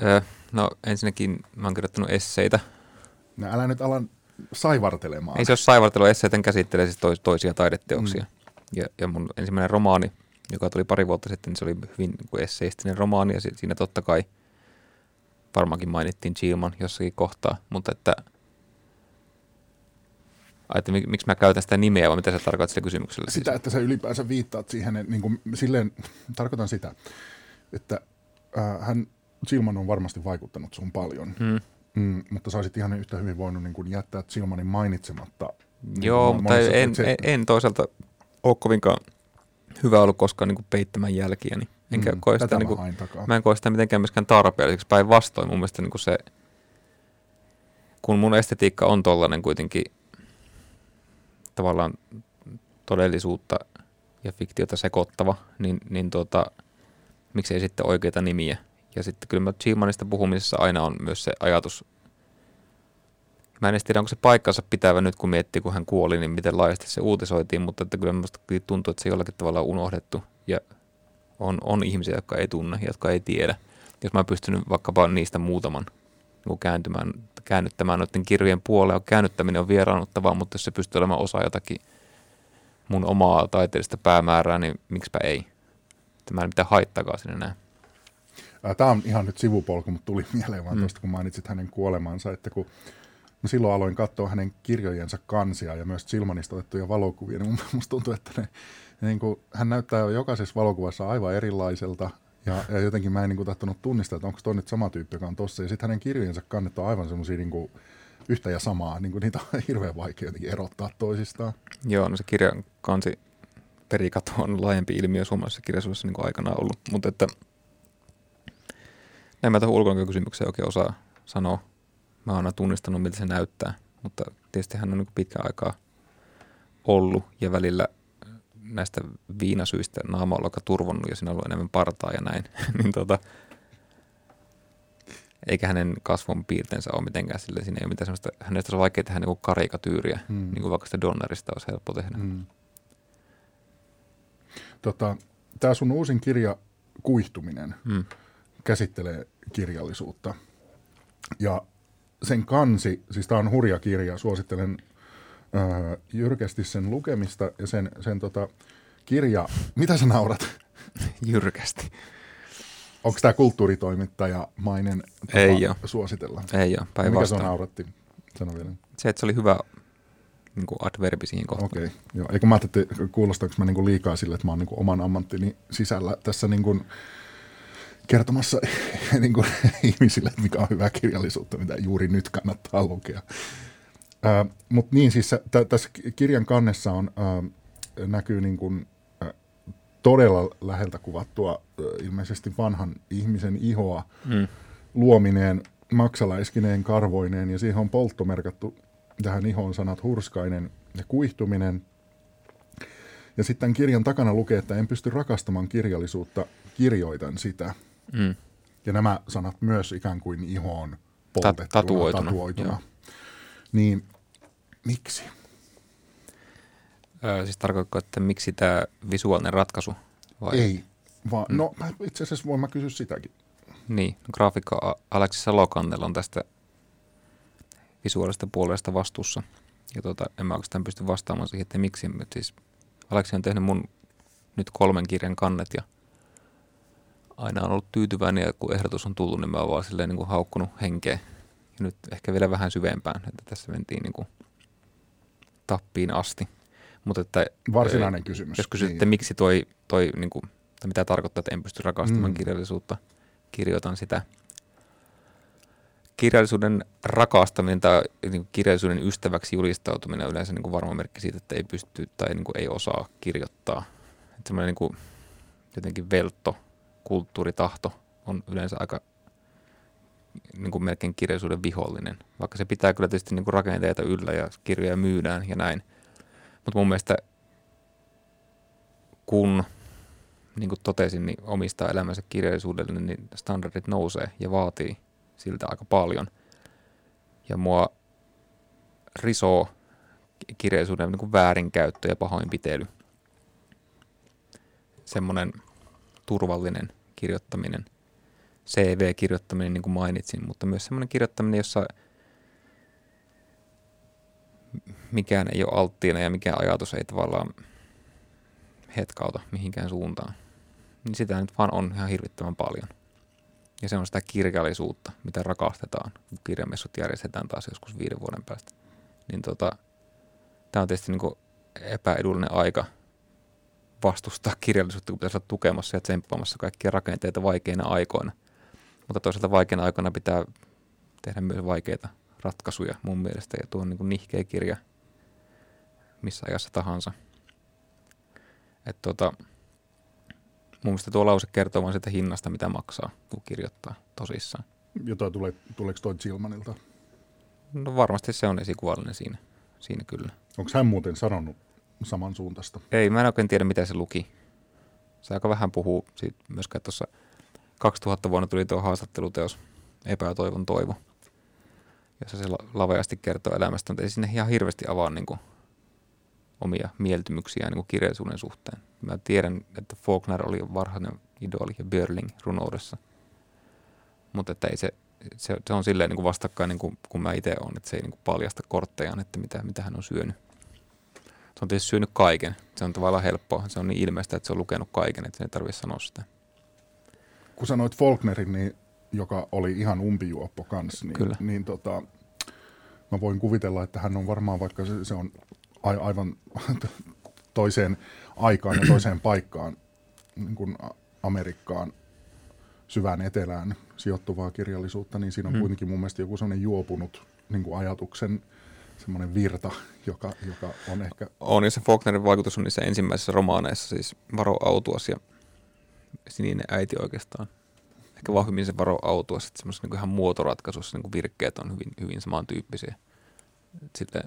öö, no ensinnäkin mä oon kirjoittanut esseitä. No älä nyt ala saivartelemaan. Ei se ole saivartelu, esseet käsittelee siis tois, toisia taideteoksia. Mm. Ja, ja mun ensimmäinen romaani, joka tuli pari vuotta sitten, niin se oli hyvin niin kuin esseistinen romaani ja si- siinä totta kai varmaankin mainittiin Chilman jossakin kohtaa, mutta että, että mik- miksi mä käytän sitä nimeä vai mitä sä tarkoitat sillä kysymyksellä? siis? Sitä, että sä ylipäänsä viittaat siihen, niin kuin, silleen, tarkoitan sitä, että äh, hän, Silman on varmasti vaikuttanut sun paljon, Mm. mm, mutta sä olisit ihan yhtä hyvin voinut niin kuin, jättää Silmanin mainitsematta. niin Joo, kuin mutta en, että en, en toisaalta ole kovinkaan hyvä ollut koskaan niin kuin peittämään jälkiä, niin enkä mm, koe sitä, niin mä kuin, mä en koe sitä mitenkään myöskään tarpeelliseksi. Päinvastoin mun mielestä niin kuin se, kun mun estetiikka on tollainen kuitenkin tavallaan todellisuutta ja fiktiota sekoittava, niin, niin tuota, miksei sitten oikeita nimiä. Ja sitten kyllä mä puhumisessa aina on myös se ajatus, mä en edes tiedä, onko se paikkansa pitävä nyt, kun miettii, kun hän kuoli, niin miten laajasti se uutisoitiin, mutta että kyllä kyllä tuntuu, että se jollakin tavalla on unohdettu ja on, on ihmisiä, jotka ei tunne, jotka ei tiedä. Jos mä oon pystynyt vaikkapa niistä muutaman niin kääntymään, käännyttämään noiden kirjojen puolella, käännyttäminen on vieraannuttavaa, mutta jos se pystyy olemaan osa jotakin mun omaa taiteellista päämäärää, niin miksipä ei. Että mä en mitään haittakaan sinne näin. Tämä on ihan nyt sivupolku, mutta tuli mieleen vaan mm. tuosta, kun mainitsit hänen kuolemansa, että kun mä silloin aloin katsoa hänen kirjojensa kansia ja myös Silmanista otettuja valokuvia, niin musta tuntuu, että ne, niin kuin, hän näyttää jo jokaisessa valokuvassa aivan erilaiselta. Ja, ja jotenkin mä en niin kuin, tahtonut tunnistaa, että onko toi nyt sama tyyppi, joka on tossa. Ja sitten hänen kirjojensa kannet on aivan semmoisia niin kuin, yhtä ja samaa. Niin kuin, niitä on hirveän vaikea jotenkin erottaa toisistaan. Joo, no se kirjan kansi perikato on laajempi ilmiö suomalaisessa kirjallisuudessa niin aikanaan ollut, mutta että näin mä tuohon ulkonäkökysymykseen oikein osaa sanoa. Mä oon aina tunnistanut, miltä se näyttää, mutta tietysti hän on niin pitkän aikaa ollut ja välillä näistä viinasyistä naama on aika turvonnut ja siinä on ollut enemmän partaa ja näin. niin tota, eikä hänen kasvon piirteensä ole mitenkään sille, siinä ei ole mitään sellaista, hänestä on vaikea tehdä niin karikatyyriä, Mm. niin kuin vaikka sitä Donnerista olisi helppo tehdä. Mm. Tota, Tämä sun uusin kirja, Kuihtuminen, Mm. käsittelee kirjallisuutta. Ja sen kansi, siis tämä on hurja kirja, suosittelen öö, jyrkästi sen lukemista ja sen, sen tota, kirja, mitä sä naurat? Jyrkästi. Onko tämä kulttuuritoimittajamainen tapa Ei oo. suositella? Ei ole, Mikä se päinvastoin. nauratti? Sano vielä. Se, että se oli hyvä niin kuin adverbi siihen kohtaan. Okei, okay, joo. Eikö mä ajattelin, että kuulostaako mä niinku liikaa sille, että mä oon niinku oman ammattini sisällä tässä niinku kertomassa niinku ihmisille, että mikä on hyvää kirjallisuutta, mitä juuri nyt kannattaa lukea. Mutta niin, siis tä- tässä kirjan kannessa on, ää, näkyy niinku, ää, todella läheltä kuvattua ää, ilmeisesti vanhan ihmisen ihoa Mm. luomineen, maksalaiskinen karvoineen ja siihen on poltto merkattu tähän ihoon sanat hurskainen ja kuihtuminen. Ja sitten kirjan takana lukee, että en pysty rakastamaan kirjallisuutta, kirjoitan sitä. Mm. Ja nämä sanat myös ikään kuin ihoon poltettuna, tatuoituna, tatuoituna. joo. Niin miksi? Öö, siis tarkoitko, että miksi tämä visuaalinen ratkaisu? Vai? Ei, vaan Mm. no mä itse asiassa voin mä kysyä sitäkin. Niin, graafikko A- Aleksi Salokannel on tästä visuaalista puolesta vastuussa. Ja tota, en mä oikeastaan pysty vastaamaan siihen, että miksi. Siis Aleksi on tehnyt mun nyt kolmen kirjan kannet ja aina on ollut tyytyväinen ja kun ehdotus on tullut, niin mä oon vaan silleen niin kuin haukkunut henkeä. Ja nyt ehkä vielä vähän syvempään, että tässä mentiin niin kuin tappiin asti. Mutta että, Varsinainen kysymys. Jos kysytte, niin. miksi toi, toi niin kuin, tai mitä tarkoittaa, että en pysty rakastamaan mm. kirjallisuutta, kirjoitan sitä. Kirjallisuuden rakastaminen tai niin kirjallisuuden ystäväksi julistautuminen on yleensä niin kuin varma merkki siitä, että ei pysty tai niin kuin ei osaa kirjoittaa. Että semmoinen niin kuin, jotenkin veltto, kulttuuritahto on yleensä aika niin kuin melkein kirjallisuuden vihollinen. Vaikka se pitää kyllä tietysti niin kuin rakenteita yllä ja kirjoja myydään ja näin. Mutta mun mielestä kun, niin kuin totesin, niin omistaa elämänsä kirjallisuudelle, niin standardit nousee ja vaatii siltä aika paljon. Ja mua risoo kirjallisuuden niin kuin väärinkäyttö ja pahoinpitely. Semmoinen turvallinen kirjoittaminen, CV-kirjoittaminen, niin kuin mainitsin, mutta myös semmoinen kirjoittaminen, jossa mikään ei ole alttiina ja mikään ajatus ei tavallaan hetkauta mihinkään suuntaan. Niin sitä nyt vaan on ihan hirvittävän paljon. Ja se on sitä kirjallisuutta, mitä rakastetaan, kun kirjamessut järjestetään taas joskus viiden vuoden päästä. Niin tota, tämä on tietysti niin epäedullinen aika vastustaa kirjallisuutta, kun pitäisi olla tukemassa ja tsemppaamassa kaikkia rakenteita vaikeina aikoina. Mutta toisaalta vaikeina aikoina pitää tehdä myös vaikeita ratkaisuja mun mielestä. Ja tuo on niin nihkeä kirja missä ajassa tahansa. Et tota, mun mielestä tuo lause kertoo vain sitä hinnasta, mitä maksaa, kun kirjoittaa tosissaan. Jota tulee, tuleeko toi Zilmanilta? No varmasti se on esikuvallinen siinä, siinä kyllä. Onko hän muuten sanonut samansuuntaista? Ei, mä en oikein tiedä, mitä se luki. Se aika vähän puhuu siitä myöskään tuossa 2000 vuonna tuli tuo haastatteluteos Epätoivon toivo, jossa se laveasti kertoo elämästä, mutta ei sinne ihan hirveästi avaa niin kuin omia mieltymyksiä niin kuin kirjallisuuden suhteen. Mä tiedän, että Faulkner oli varhainen idoli ja Börling runoudessa, mutta että ei se, se, se on silleen niin kuin vastakkain niin kuin, kun mä itse olen, että se ei niin kuin paljasta korttejaan, että mitä, mitä hän on syönyt. On tietysti syönyt kaiken. Se on tavallaan helppoa. Se on niin ilmeistä, että se on lukenut kaiken, että se ei tarvitse sanoa sitä. Kun sanoit Faulknerin, niin, joka oli ihan umpijuoppo kanssa, niin, Kyllä. niin tota, mä voin kuvitella, että hän on varmaan, vaikka se, se on aivan toiseen aikaan ja toiseen paikkaan, niin kuin Amerikkaan syvään etelään sijoittuvaa kirjallisuutta, niin siinä on hmm. kuitenkin mun mielestä joku sellainen juopunut niin kuin ajatuksen semmoinen virta, joka, joka on ehkä... On, ja se Faulknerin vaikutus on niissä ensimmäisissä romaaneissa, siis Varo Autuas ja Sininen äiti oikeastaan. Ehkä vahvimmin se Varo Autuas, että semmoisessa niin ihan muotoratkaisussa niin virkkeet on hyvin, hyvin samantyyppisiä. Sitten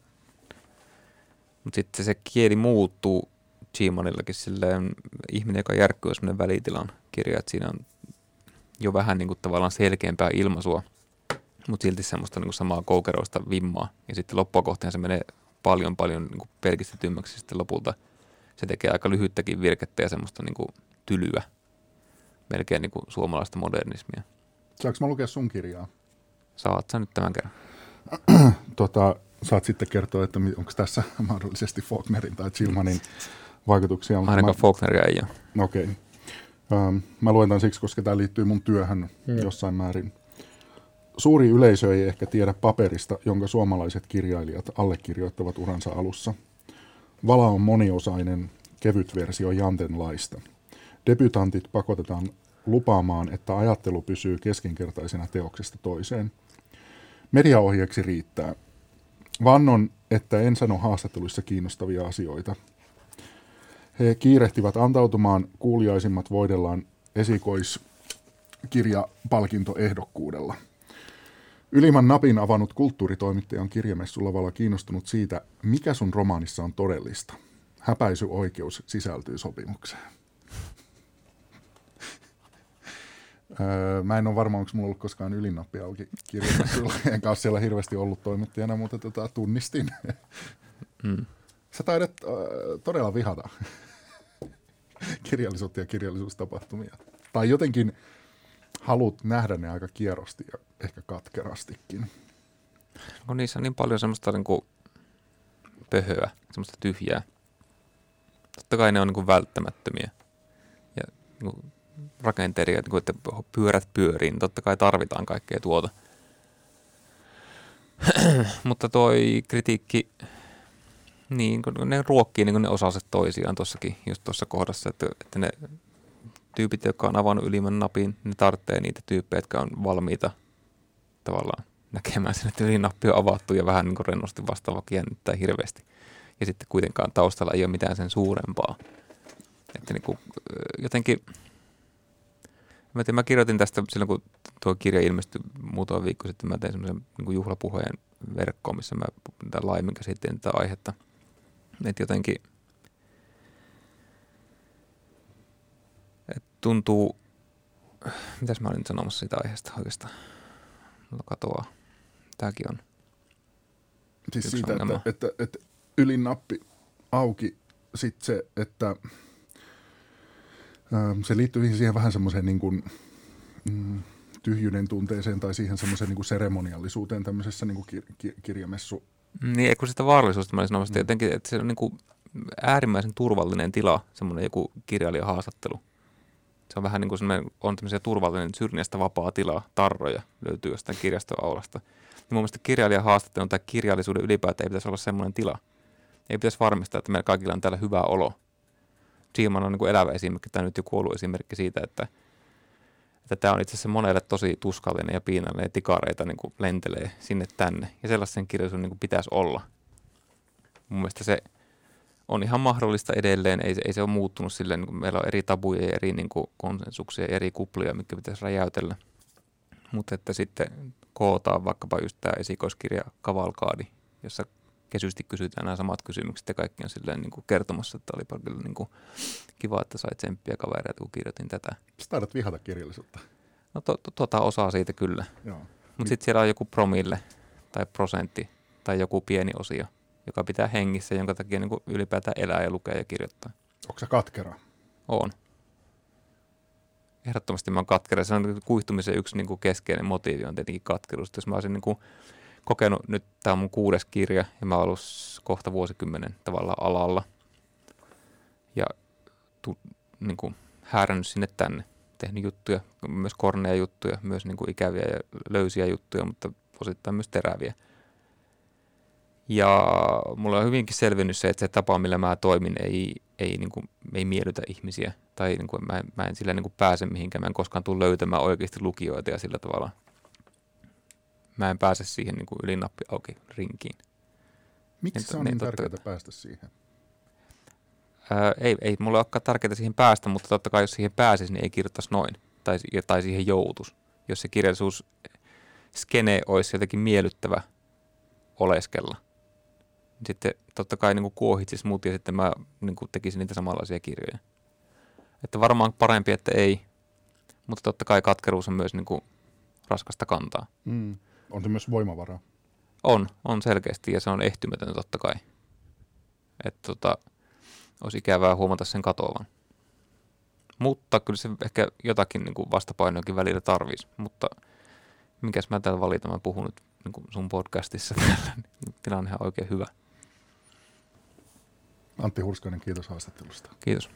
mutta sitten se kieli muuttuu Gmonillakin silleen, ihminen, joka järkkyy, semmoinen välitilan kirja, että siinä on jo vähän niin kuin tavallaan selkeämpää ilmaisua, mutta silti semmoista niin kuin samaa koukeroista vimmaa. Ja sitten loppua kohtaan se menee paljon, paljon niin kuin pelkistetymmäksi sitten lopulta. Se tekee aika lyhyttäkin virkettä ja semmoista niin kuin tylyä, melkein niin kuin suomalaista modernismia. Saanko mä lukea sun kirjaa? Saat sä nyt tämän kerran. tota, saat sitten kertoa, että onko tässä mahdollisesti Faulknerin tai Chilmanin vaikutuksia. Ainakaan mä... Faulkneria ei ole. Okei. Okay. Mä luen tämän siksi, koska tämä liittyy mun työhön hmm. jossain määrin. Suuri yleisö ei ehkä tiedä paperista, jonka suomalaiset kirjailijat allekirjoittavat uransa alussa. Vala on moniosainen, kevyt versio Jantenlaista. Debytantit pakotetaan lupaamaan, että ajattelu pysyy keskinkertaisena teoksesta toiseen. Mediaohjeeksi riittää. Vannon, että en sano haastatteluissa kiinnostavia asioita. He kiirehtivät antautumaan kuuliaisimmat voidellaan esikoiskirjapalkintoehdokkuudella. Ylimmän napin avannut kulttuuritoimittaja on kirjamessulavalla kiinnostunut siitä, mikä sun romaanissa on todellista. Häpäisyoikeus sisältyy sopimukseen. Öö, mä en ole varma, onko mulla ollut koskaan ylinappi auki kirjoituksella. En kanssa siellä hirveästi ollut toimittajana, mutta tota, tunnistin. Mm. Sä taidat äh, todella vihata kirjallisuutta ja kirjallisuustapahtumia. Tai jotenkin haluat nähdä ne aika kierrosti ja ehkä katkerastikin. kun niissä on niin paljon semmoista niin kuin pöhöä, semmoista tyhjää. Totta kai ne on niin kuin välttämättömiä. Ja niin kuin rakenteita, niin kuin, että pyörät pyörii, niin totta kai tarvitaan kaikkea tuota. Mutta toi kritiikki, niin kun ne ruokkii niin kun ne osaset toisiaan tuossakin, just tuossa kohdassa, että, että ne tyypit, jotka on avannut ylimmän napin, ne tarvitsee niitä tyyppejä, jotka on valmiita tavallaan näkemään sen, että ylinappi on avattu ja vähän niin kuin rennosti vastaava jännittää hirveästi. Ja sitten kuitenkaan taustalla ei ole mitään sen suurempaa. Että niin kuin, jotenkin, mä, tein, mä kirjoitin tästä silloin, kun tuo kirja ilmestyi muutama viikko sitten, mä tein semmoisen niin juhlapuheen verkkoon, missä mä laimin käsittelin tätä aihetta. Että jotenkin – tuntuu, mitäs mä olin sanomassa siitä aiheesta oikeastaan, mulla katoaa. Tääkin on Siis siitä, että, että, että ylin nappi auki, sitten se, että ähm, se liittyy siihen vähän semmoiseen niin kuin, mm, tyhjyyden tunteeseen tai siihen semmoiseen niin kuin seremoniallisuuteen tämmöisessä niin kuin kir- kir- kirjamessu. Niin, kun sitä vaarallisuutta mä olisin mm. jotenkin, että se on niin kuin äärimmäisen turvallinen tila, semmoinen joku kirjailijahaastattelu. Se on vähän niin kuin on tämmöisiä turvallinen syrjästä vapaa tila, tarroja löytyy jostain kirjastoaulasta. Niin mun mielestä kirjailijan haastattelun tai kirjallisuuden ylipäätään ei pitäisi olla semmoinen tila. Ei pitäisi varmistaa, että meillä kaikilla on täällä hyvä olo. Siiman on niin kuin elävä esimerkki, tai nyt jo kuollut esimerkki siitä, että, että tämä on itse asiassa monelle tosi tuskallinen ja piinallinen ja tikareita niin kuin lentelee sinne tänne. Ja sellaisen kirjallisuuden niin kuin pitäisi olla. Mun mielestä se on ihan mahdollista edelleen, ei, ei se ole muuttunut silleen, kun meillä on eri tabuja ja eri niin kuin konsensuksia eri kuplia, mitkä pitäisi räjäytellä. Mutta että sitten kootaan vaikkapa just tämä esikoiskirja Kavalkaadi, jossa kesysti kysytään nämä samat kysymykset ja kaikki on silleen niin kuin kertomassa, että olipa kyllä niin kuin kiva, että sait tsemppiä kavereita, kun kirjoitin tätä. Sä taidat vihata kirjallisuutta. No to, to, tota osaa siitä kyllä. Mutta sitten siellä on joku promille tai prosentti tai joku pieni osio, joka pitää hengissä, jonka takia niin ylipäätään elää ja lukee ja kirjoittaa. Onko se katkera? On. Ehdottomasti mä oon katkera. Se on kuihtumisen yksi niin kuin keskeinen motiivi on tietenkin katkeruus. Jos mä olisin niin kuin kokenut, nyt tämä on mun kuudes kirja ja mä oon ollut kohta vuosikymmenen tavallaan alalla ja tu, niin kuin häärännyt sinne tänne, tehnyt juttuja, myös korneja juttuja, myös niin kuin ikäviä ja löysiä juttuja, mutta osittain myös teräviä – ja mulla on hyvinkin selvinnyt se, että se tapa, millä mä toimin, ei, ei, niin kuin, ei miellytä ihmisiä. Tai niin kuin, mä, mä en sillä niin kuin pääse mihinkään. Mä en koskaan tule löytämään oikeasti lukijoita ja sillä tavalla. Mä en pääse siihen niin kuin ylinappi auki rinkiin. Miksi se on niin, niin tärkeää päästä siihen? Ää, ei, ei mulla olekaan tärkeää siihen päästä, mutta totta kai jos siihen pääsisi, niin ei kirjoittaisi noin. Tai, tai siihen joutus. Jos se kirjallisuus skene olisi jotenkin miellyttävä oleskella sitten totta kai niin kuohitsisi mut ja sitten mä niin kuin tekisin niitä samanlaisia kirjoja. Että varmaan parempi, että ei, mutta totta kai katkeruus on myös niin kuin raskasta kantaa. Mm. On se myös voimavara. On, on selkeästi ja se on ehtymätön totta kai. Että tota, olisi ikävää huomata sen katoavan. Mutta kyllä se ehkä jotakin niin kuin vastapainoakin välillä tarvisi. Mutta mikäs mä täällä valitan, mä puhun nyt niin kuin sun podcastissa täällä, niin tilanne on oikein hyvä. Antti Hurskainen, kiitos haastattelusta. Kiitos.